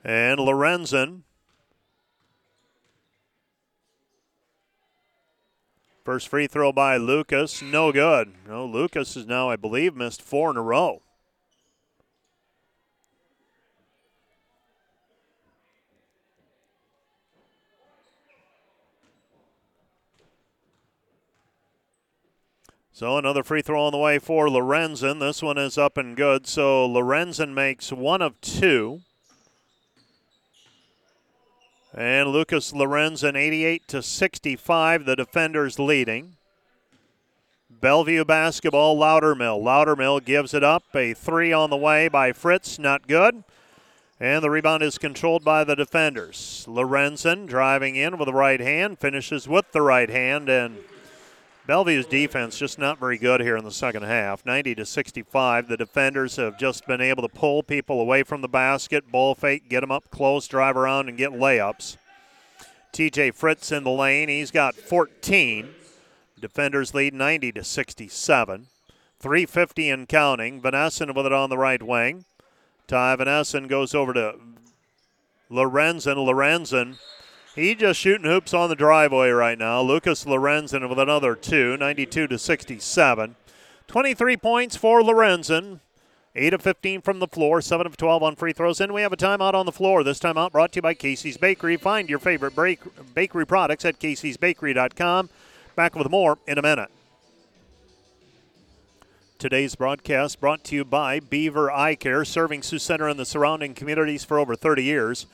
And Lorenzen. First free throw by Lucas, no good. No, Lucas has now, I believe, missed four in a row. So another free throw on the way for Lorenzen. This one is up and good. So Lorenzen makes one of two. And Lucas Lorenzen 88 to 65, the defenders leading. Bellevue basketball, Loudermill. Loudermill gives it up. A three on the way by Fritz, not good. And the rebound is controlled by the defenders. Lorenzen driving in with the right hand, finishes with the right hand, and Bellevue's defense just not very good here in the second half. 90 to 65. The defenders have just been able to pull people away from the basket, ball fake, get them up close, drive around, and get layups. TJ Fritz in the lane. He's got 14. Defenders lead 90 to 67. 350 and counting. Van Essen with it on the right wing. Ty Van Essen goes over to Lorenzen. Lorenzen he just shooting hoops on the driveway right now. Lucas Lorenzen with another two, 92 to 67. 23 points for Lorenzen. 8 of 15 from the floor, 7 of 12 on free throws. And we have a timeout on the floor. This timeout brought to you by Casey's Bakery. Find your favorite bakery products at caseysbakery.com. Back with more in a minute. Today's broadcast brought to you by Beaver Eye Care, serving Sioux Center and the surrounding communities for over 30 years.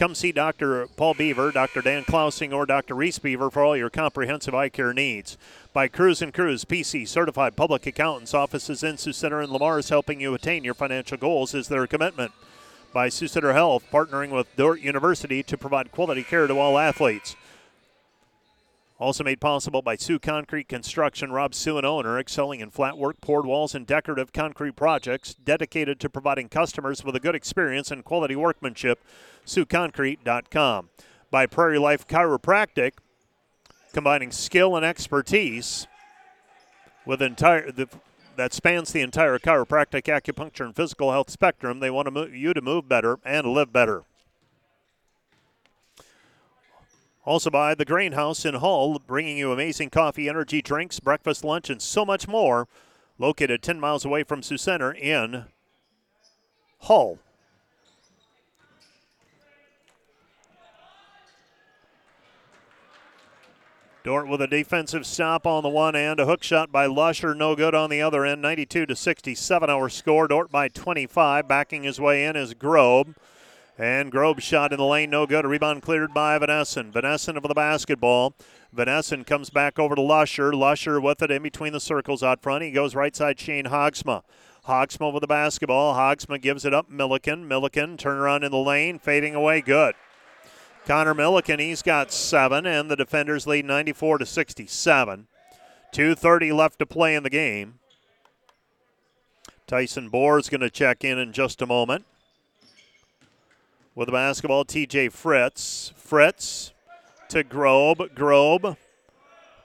Come see Dr. Paul Beaver, Dr. Dan Klausing, or Dr. Reese Beaver for all your comprehensive eye care needs. By Cruz and Cruz, PC certified public accountants, offices in Sioux Center and Le Mars is helping you attain your financial goals is their commitment. By Sioux Center Health, partnering with Dordt University to provide quality care to all athletes. Also made possible by Sioux Concrete Construction. Rob Sue, an owner, excelling in flat work, poured walls, and decorative concrete projects, dedicated to providing customers with a good experience and quality workmanship. SiouxConcrete.com. By Prairie Life Chiropractic, combining skill and expertise with entire the, that spans the entire chiropractic, acupuncture, and physical health spectrum. They want to move, you to move better and live better. Also by the Grain House in Hull, bringing you amazing coffee, energy drinks, breakfast, lunch, and so much more. Located 10 miles away from Sioux Center in Hull. Dordt with a defensive stop on the one end, a hook shot by Lusher, no good on the other end. 92 to 67 our score. Dordt by 25. Backing his way in is Grobe. And Grobe shot in the lane, no good. A rebound cleared by Van Essen. Vanessen of the basketball. Van Essen comes back over to Lusher. Lusher with it in between the circles out front. He goes right side Shane Hogsma. Hogsma with the basketball. Hogsma gives it up. Milliken. Milliken turn around in the lane, fading away. Good. Connor Milliken, he's got seven, and the defenders lead 94 to 67. 2.30 left to play in the game. Tyson Bohr is going to check in in just a moment. With the basketball, TJ Fritz. Fritz to Grobe. Grobe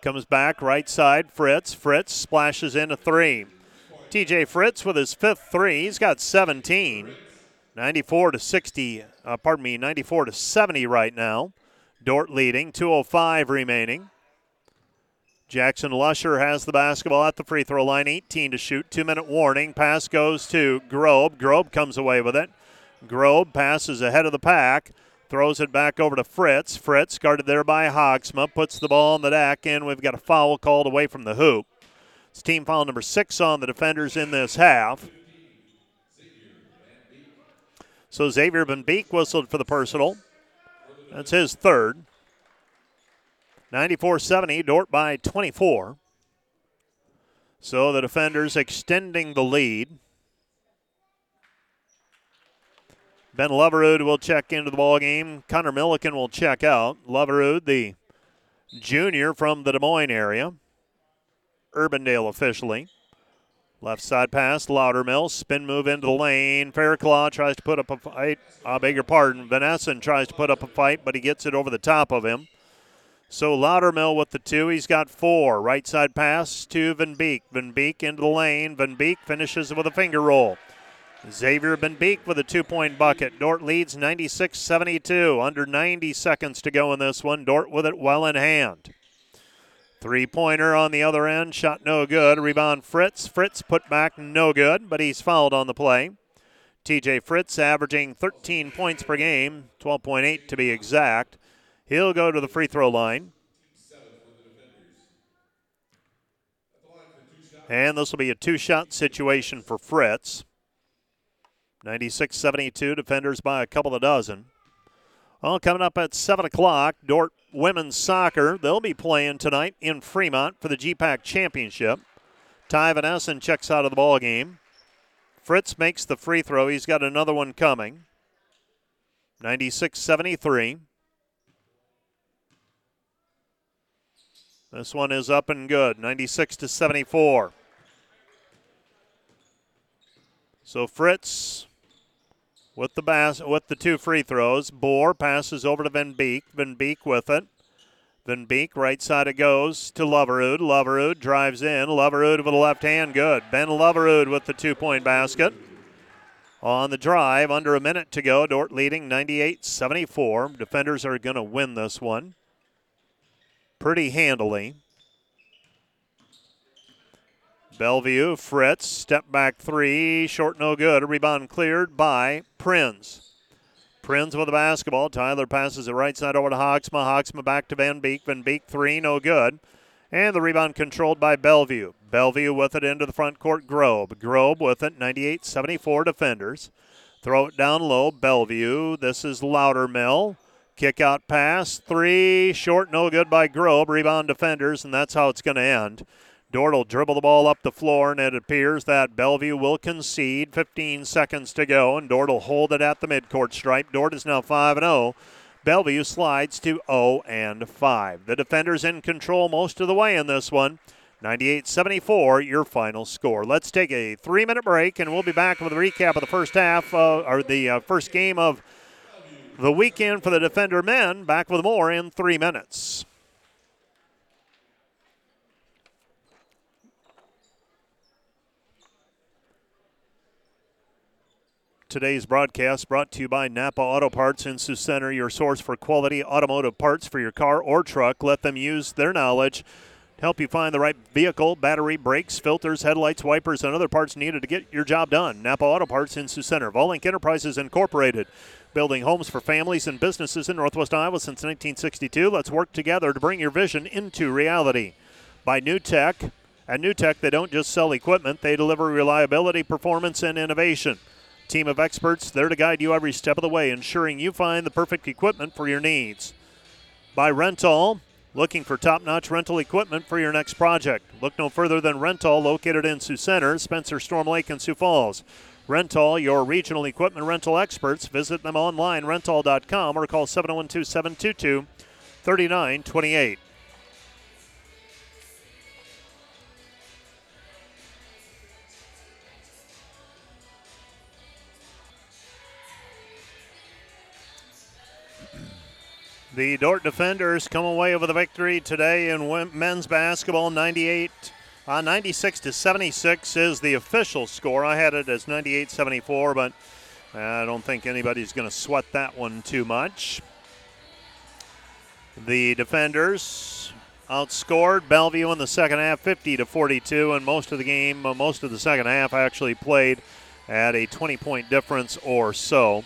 comes back right side. Fritz. Fritz splashes in a three. TJ Fritz with his fifth three. He's got 17. 94 to 60, uh, pardon me, 94 to 70 right now. Dordt leading, 205 remaining. Jackson Lusher has the basketball at the free throw line, 18 to shoot, two minute warning. Pass goes to Grobe. Grobe comes away with it. Grobe passes ahead of the pack, throws it back over to Fritz. Fritz guarded there by Hogsma, puts the ball on the deck, and we've got a foul called away from the hoop. It's team foul number six on the defenders in this half. So Xavier Van Beek whistled for the personal. That's his third. 94 70, Dordt by 24. So the defenders extending the lead. Ben Loverud will check into the ball game. Connor Milliken will check out. Loverud, the junior from the Des Moines area. Urbandale officially. Left side pass, Loudermill. Spin move into the lane. Fairclough tries to put up a fight. I beg your pardon. Van Essen tries to put up a fight, but he gets it over the top of him. So Loudermill with the two. He's got four. Right side pass to Van Beek. Van Beek into the lane. Van Beek finishes with a finger roll. Xavier Van Beek with a two point bucket. Dordt leads 96 72. Under 90 seconds to go in this one. Dordt with it well in hand. Three pointer on the other end, shot no good. Rebound Fritz. Fritz put back no good, but he's fouled on the play. TJ Fritz averaging 13 points per game, 12.8 to be exact. He'll go to the free throw line. And this will be a two shot situation for Fritz. 96 72, defenders by a couple of dozen. Well, coming up at 7 o'clock, Dordt women's soccer. They'll be playing tonight in Fremont for the GPAC Championship. Ty Van Essen checks out of the ball game. Fritz makes the free throw. He's got another one coming. 96 73. This one is up and good. 96 to 74. So Fritz with the bas- with the two free throws. Bohr passes over to Van Beek. Van Beek with it. Van Beek, right side it goes to Loverud. Loverud drives in. Loverud with a left hand, good. Ben Loverud with the two point basket. On the drive, under a minute to go. Dordt leading 98 74. Defenders are going to win this one pretty handily. Bellevue, Fritz, step back three, short no good. Rebound cleared by Prinz. Prinz with the basketball. Tyler passes it right side over to Hogsma. Hogsma back to Van Beek. Van Beek three, no good. And the rebound controlled by Bellevue. Bellevue with it into the front court. Grobe. Grobe with it, 98 74 defenders. Throw it down low. Bellevue. This is Loudermill. Kick out pass. Three. Short, no good by Grobe. Rebound defenders, and that's how it's going to end. Dordt will dribble the ball up the floor, and it appears that Bellevue will concede. 15 seconds to go, and Dordt will hold it at the midcourt stripe. Dordt is now 5 0. Bellevue slides to 0 and 5. The defenders in control most of the way in this one. 98 74, your final score. Let's take a three minute break, and we'll be back with a recap of the first half, uh, or the uh, first game of the weekend for the Defender men. Back with more in three minutes. Today's broadcast brought to you by Napa Auto Parts in Sioux Center, your source for quality automotive parts for your car or truck. Let them use their knowledge to help you find the right vehicle, battery, brakes, filters, headlights, wipers, and other parts needed to get your job done. Napa Auto Parts in Sioux Center. Volink Enterprises Incorporated, building homes for families and businesses in Northwest Iowa since 1962. Let's work together to bring your vision into reality. By New Tech. At New Tech, they don't just sell equipment, they deliver reliability, performance, and innovation. Team of experts there to guide you every step of the way, ensuring you find the perfect equipment for your needs. By Rental, Looking for top notch rental equipment for your next project? Look no further than Rental, located in Sioux Center, Spencer, Storm Lake, and Sioux Falls. Rental, your regional equipment rental experts. Visit them online, rental.com, or call 712 722 3928. The Dordt defenders come away with a victory today in men's basketball 98 uh, 96 to 76 is the official score. I had it as 98 74, but I don't think anybody's going to sweat that one too much. The defenders outscored Bellevue in the second half 50 to 42, and most of the game, uh, most of the second half actually played at a 20 point difference or so.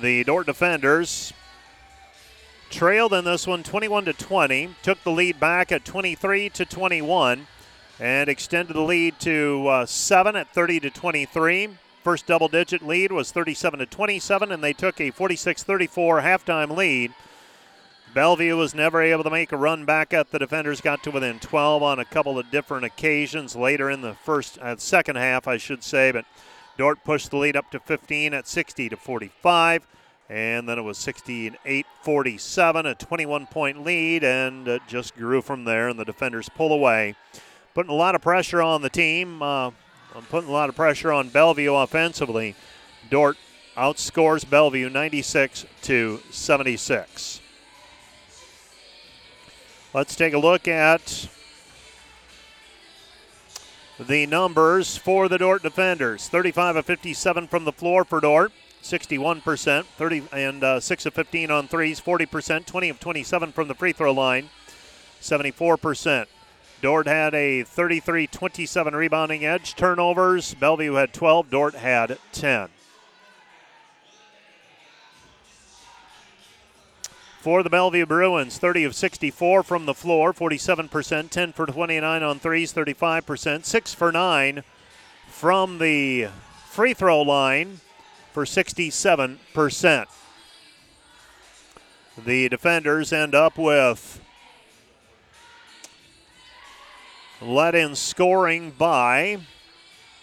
The Dordt defenders trailed in this one 21 to 20, took the lead back at 23 to 21, and extended the lead to uh, 7 at 30 to 23. First double digit lead was 37 to 27, and they took a 46 34 halftime lead. Bellevue was never able to make a run back up. The defenders got to within 12 on a couple of different occasions later in the first, uh, second half, I should say, but Dordt pushed the lead up to 15 at 60 to 45. And then it was 68 47, a 21 point lead, and it just grew from there, and the defenders pull away. Putting a lot of pressure on the team, uh, putting a lot of pressure on Bellevue offensively. Dordt outscores Bellevue 96 to 76. Let's take a look at the numbers for the Dordt defenders 35 of 57 from the floor for Dordt. 61%, 30 and uh, 6 of 15 on threes, 40%, 20 of 27 from the free throw line, 74%. Dordt had a 33 27 rebounding edge. Turnovers, Bellevue had 12, Dordt had 10. For the Bellevue Bruins, 30 of 64 from the floor, 47%, 10 for 29 on threes, 35%, 6 for 9 from the free throw line for 67%. The defenders end up with let in scoring by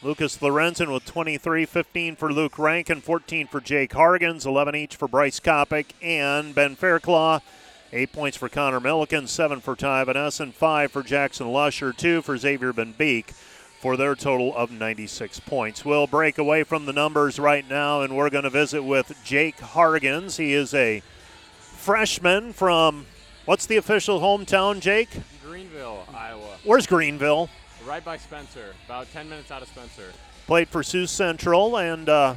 Lucas Lorenzen with 23, 15 for Luke Rankin, 14 for Jake Hargens, 11 each for Bryce Kopic and Ben Fairclough. Eight points for Connor Milliken, seven for Ty Van Essen, five for Jackson Lusher, two for Xavier Van Beek for their total of 96 points. We'll break away from the numbers right now, and we're going to visit with Jake Hargens. He is a freshman from what's the official hometown, Jake? Greenville, Iowa. Where's Greenville? Right by Spencer, about 10 minutes out of Spencer. Played for Sioux Central, and uh,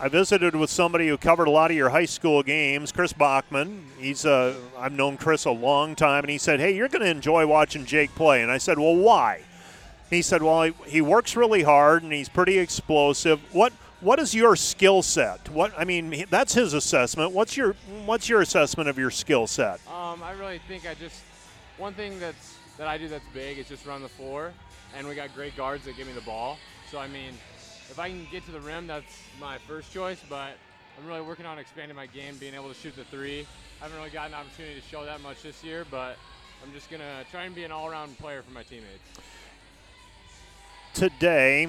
I visited with somebody who covered a lot of your high school games, Chris Bachman. He's uh, I've known Chris a long time, and he said, "Hey, you're going to enjoy watching Jake play." And I said, "Well, why?" He said, "Well, he, he works really hard and he's pretty explosive. What what is your skill set? What I mean, that's his assessment. What's your what's your assessment of your skill set?" Um, I really think I just one thing that's that I do that's big is just run the floor, and we got great guards that give me the ball. So I mean, if I can get to the rim, that's my first choice. But I'm really working on expanding my game, being able to shoot the three. I haven't really gotten an opportunity to show that much this year, but I'm just gonna try and be an all-around player for my teammates today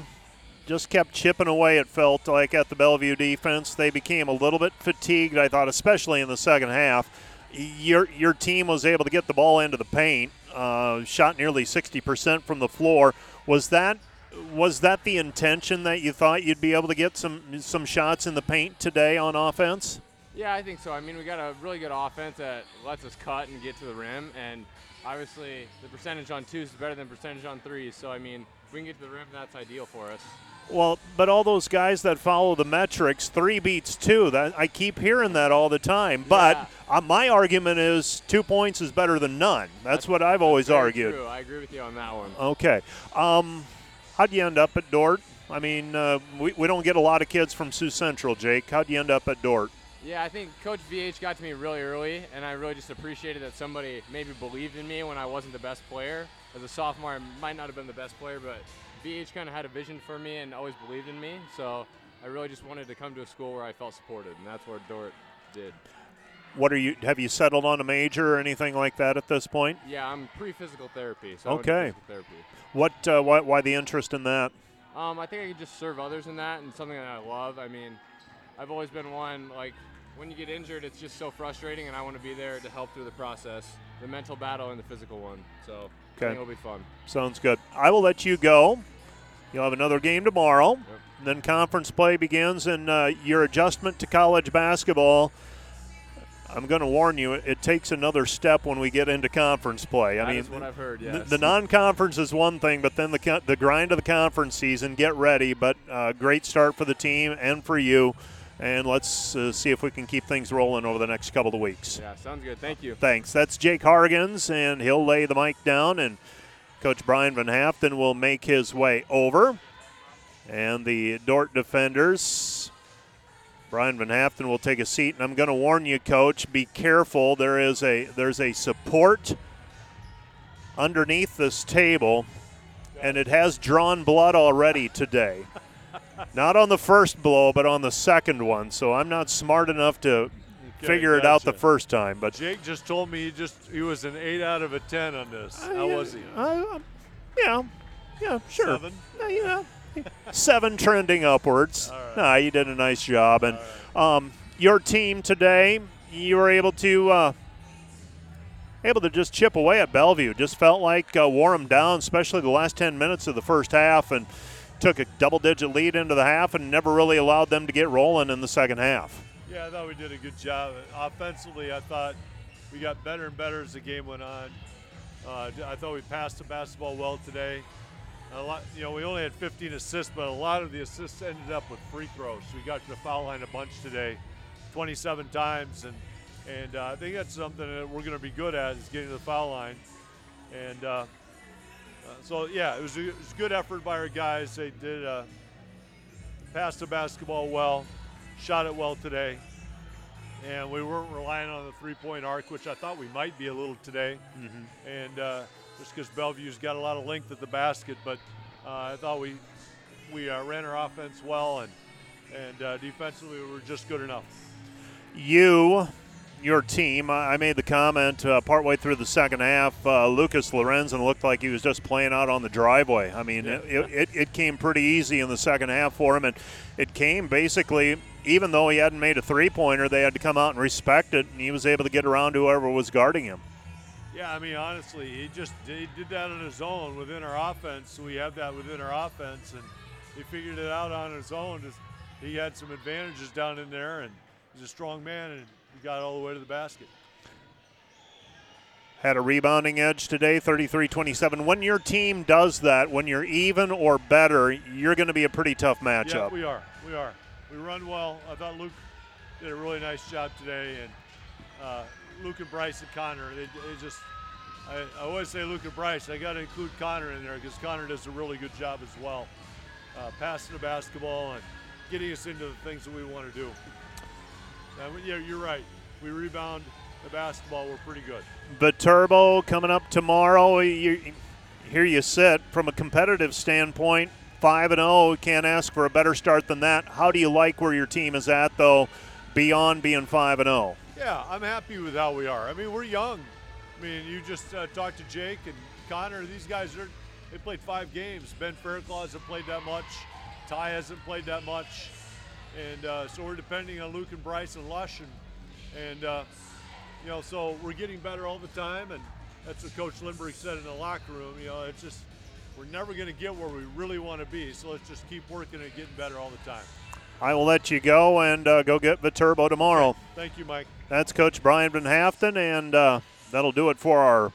just kept chipping away, it felt like, at the Bellevue defense. They became a little bit fatigued, I thought, especially in the second half. Your, your team was able to get the ball into the paint, uh, shot nearly 60% from the floor. Was that was that the intention that you thought you'd be able to get some some shots in the paint today on offense? Yeah, I think so. I mean, we got a really good offense that lets us cut and get to the rim, and obviously the percentage on twos is better than percentage on threes. So I mean, we can get to the rim, that's ideal for us. Well, but all those guys that follow the metrics, three beats two. That I keep hearing that all the time. But yeah. uh, my argument is two points is better than none. That's, that's what I've always argued. True. I agree with you on that one. Okay. Um, how'd you end up at Dordt? I mean, uh, we, we don't get a lot of kids from Sioux Central, Jake. How'd you end up at Dordt? Yeah, I think Coach VH got to me really early, and I really just appreciated that somebody maybe believed in me when I wasn't the best player. As a sophomore, I might not have been the best player, but VH kind of had a vision for me and always believed in me. So I really just wanted to come to a school where I felt supported, and that's where Dordt did. what are you? Have you settled on a major or anything like that at this point? Yeah, I'm pre-physical therapy. So I went to Okay. physical therapy. What? Uh, why, why the interest in that? Um, I think I could just serve others in that, and something that I love. I mean, I've always been one like when you get injured, it's just so frustrating, and I want to be there to help through the process, the mental battle and the physical one. So Okay. it'll be fun. Sounds good. I will let you go. You'll have another game tomorrow. Then conference play begins, and uh, your adjustment to college basketball. I'm going to warn you, it takes another step when we get into conference play. I That mean, is what I've heard. Yes. the non-conference is one thing, but then the the grind of the conference season. Get ready, but uh, great start for the team and for you. And let's uh, see if we can keep things rolling over the next couple of weeks. yeah, sounds good. Thank you. Thanks. That's Jake Hargens, and he'll lay the mic down, and Coach Brian Van Haften will make his way over. And the Dordt defenders, Brian Van Haften will take a seat, and I'm going to warn you, Coach, be careful. There is a there's a support underneath this table, and it has drawn blood already today. Not on the first blow, but on the second one. So I'm not smart enough to Okay, figure it out the first time, but Jake just told me he just he was an eight out of a ten on this. How yeah, was he? Uh, yeah, yeah, sure. Seven. Uh, yeah, seven trending upwards. All right. Nah, you did a nice job, and um, your team today, you were able to uh, able to just chip away at Bellevue. Just felt like uh, wore them down, especially the last ten minutes of the first half, and took a double-digit lead into the half, and never really allowed them to get rolling in the second half. Yeah, I thought we did a good job. Offensively, I thought we got better and better as the game went on. Uh, I thought we passed the basketball well today. A lot, you know, we only had 15 assists, but a lot of the assists ended up with free throws. We got to the foul line a bunch today, 27 times, and and uh, I think that's something that we're going to be good at is getting to the foul line. And uh, uh, so, yeah, it was, a, it was a good effort by our guys. They did uh, pass the basketball well, shot it well today, and we weren't relying on the three-point arc, which I thought we might be a little today. And uh, just because Bellevue's got a lot of length at the basket, but uh, I thought we we uh, ran our offense well, and and uh, defensively we were just good enough. you, your team, I made the comment uh, partway through the second half. Uh, Lucas Lorenzen looked like he was just playing out on the driveway. I mean, Yeah. it, it, it came pretty easy in the second half for him, and it came basically, even though he hadn't made a three pointer, they had to come out and respect it, and he was able to get around whoever was guarding him. Yeah, I mean honestly, he just he did that on his own within our offense. So we have that within our offense, and he figured it out on his own. Just, he had some advantages down in there, and he's a strong man, and he got all the way to the basket. Had a rebounding edge today, 33 27. When your team does that, when you're even or better, you're going to be a pretty tough matchup. Yeah, we are. We are. We run well. I thought Luke did a really nice job today, and uh, Luke and Bryce and Connor. They, they just. I, I always say Luke and Bryce. I got to include Connor in there because Connor does a really good job as well, uh, passing the basketball and getting us into the things that we want to do. We- yeah, you're right. We rebound the basketball. We're pretty good. Viterbo coming up tomorrow. You, here you sit. From a competitive standpoint, 5 and 0. Can't ask for a better start than that. How do you like where your team is at, though, beyond being 5 and oh? 0? Yeah, I'm happy with how we are. I mean, we're young. I mean, you just uh, talked to Jake and Connor. These guys are they played five games. Ben Fairclough hasn't played that much. Ty hasn't played that much, and uh, so we're depending on Luke and Bryce and Lush, and and uh, you know, so we're getting better all the time, and that's what Coach Lindbergh said in the locker room. You know, it's just we're never going to get where we really want to be, so let's just keep working and getting better all the time. I will let you go and uh, go get Viterbo tomorrow. Thank you, Mike. That's Coach Brian Van Haften, and uh, that'll do it for our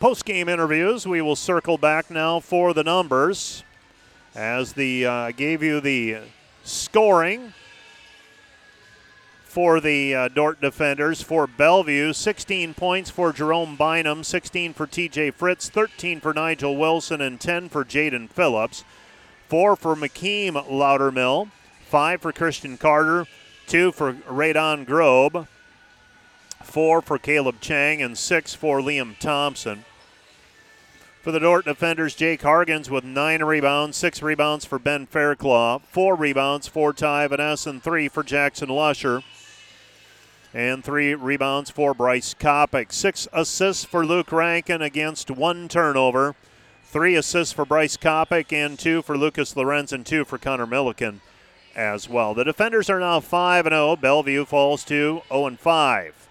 post game interviews. We will circle back now for the numbers as the uh, gave you the scoring for the uh, Dordt defenders for Bellevue 16 points for Jerome Bynum, 16 for TJ Fritz, 13 for Nigel Wilson, and 10 for Jaden Phillips. Four for McKeem Loudermill, five for Christian Carter, two for Radon Grobe, four for Caleb Chang, and six for Liam Thompson. For the Dordt defenders, Jake Hargens with nine rebounds, six rebounds for Ben Fairclough, four rebounds for Ty Van Essen, and three for Jackson Lusher. and three rebounds for Bryce Kopic. Six assists for Luke Rankin against one turnover. Three assists for Bryce Kopic and two for Lucas Lorenz and two for Connor Milliken as well. The defenders are now 5 0. Bellevue falls to 0 5.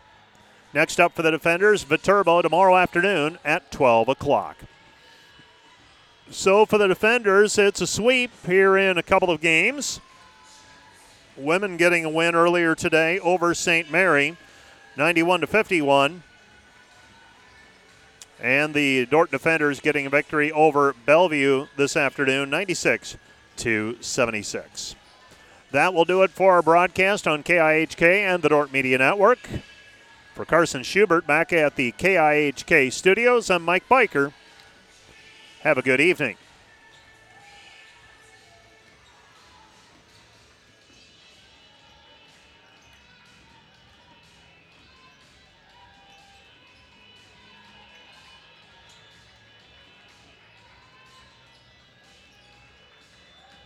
Next up for the defenders, Viterbo tomorrow afternoon at 12 o'clock. So for the defenders, it's a sweep here in a couple of games. Women getting a win earlier today over St. Mary, 91 to 51. And the Dordt defenders getting a victory over Bellevue this afternoon, 96 to 76. That will do it for our broadcast on KIHK and the Dordt Media Network. For Carson Schubert back at the KIHK studios, I'm Mike Biker. Have a good evening.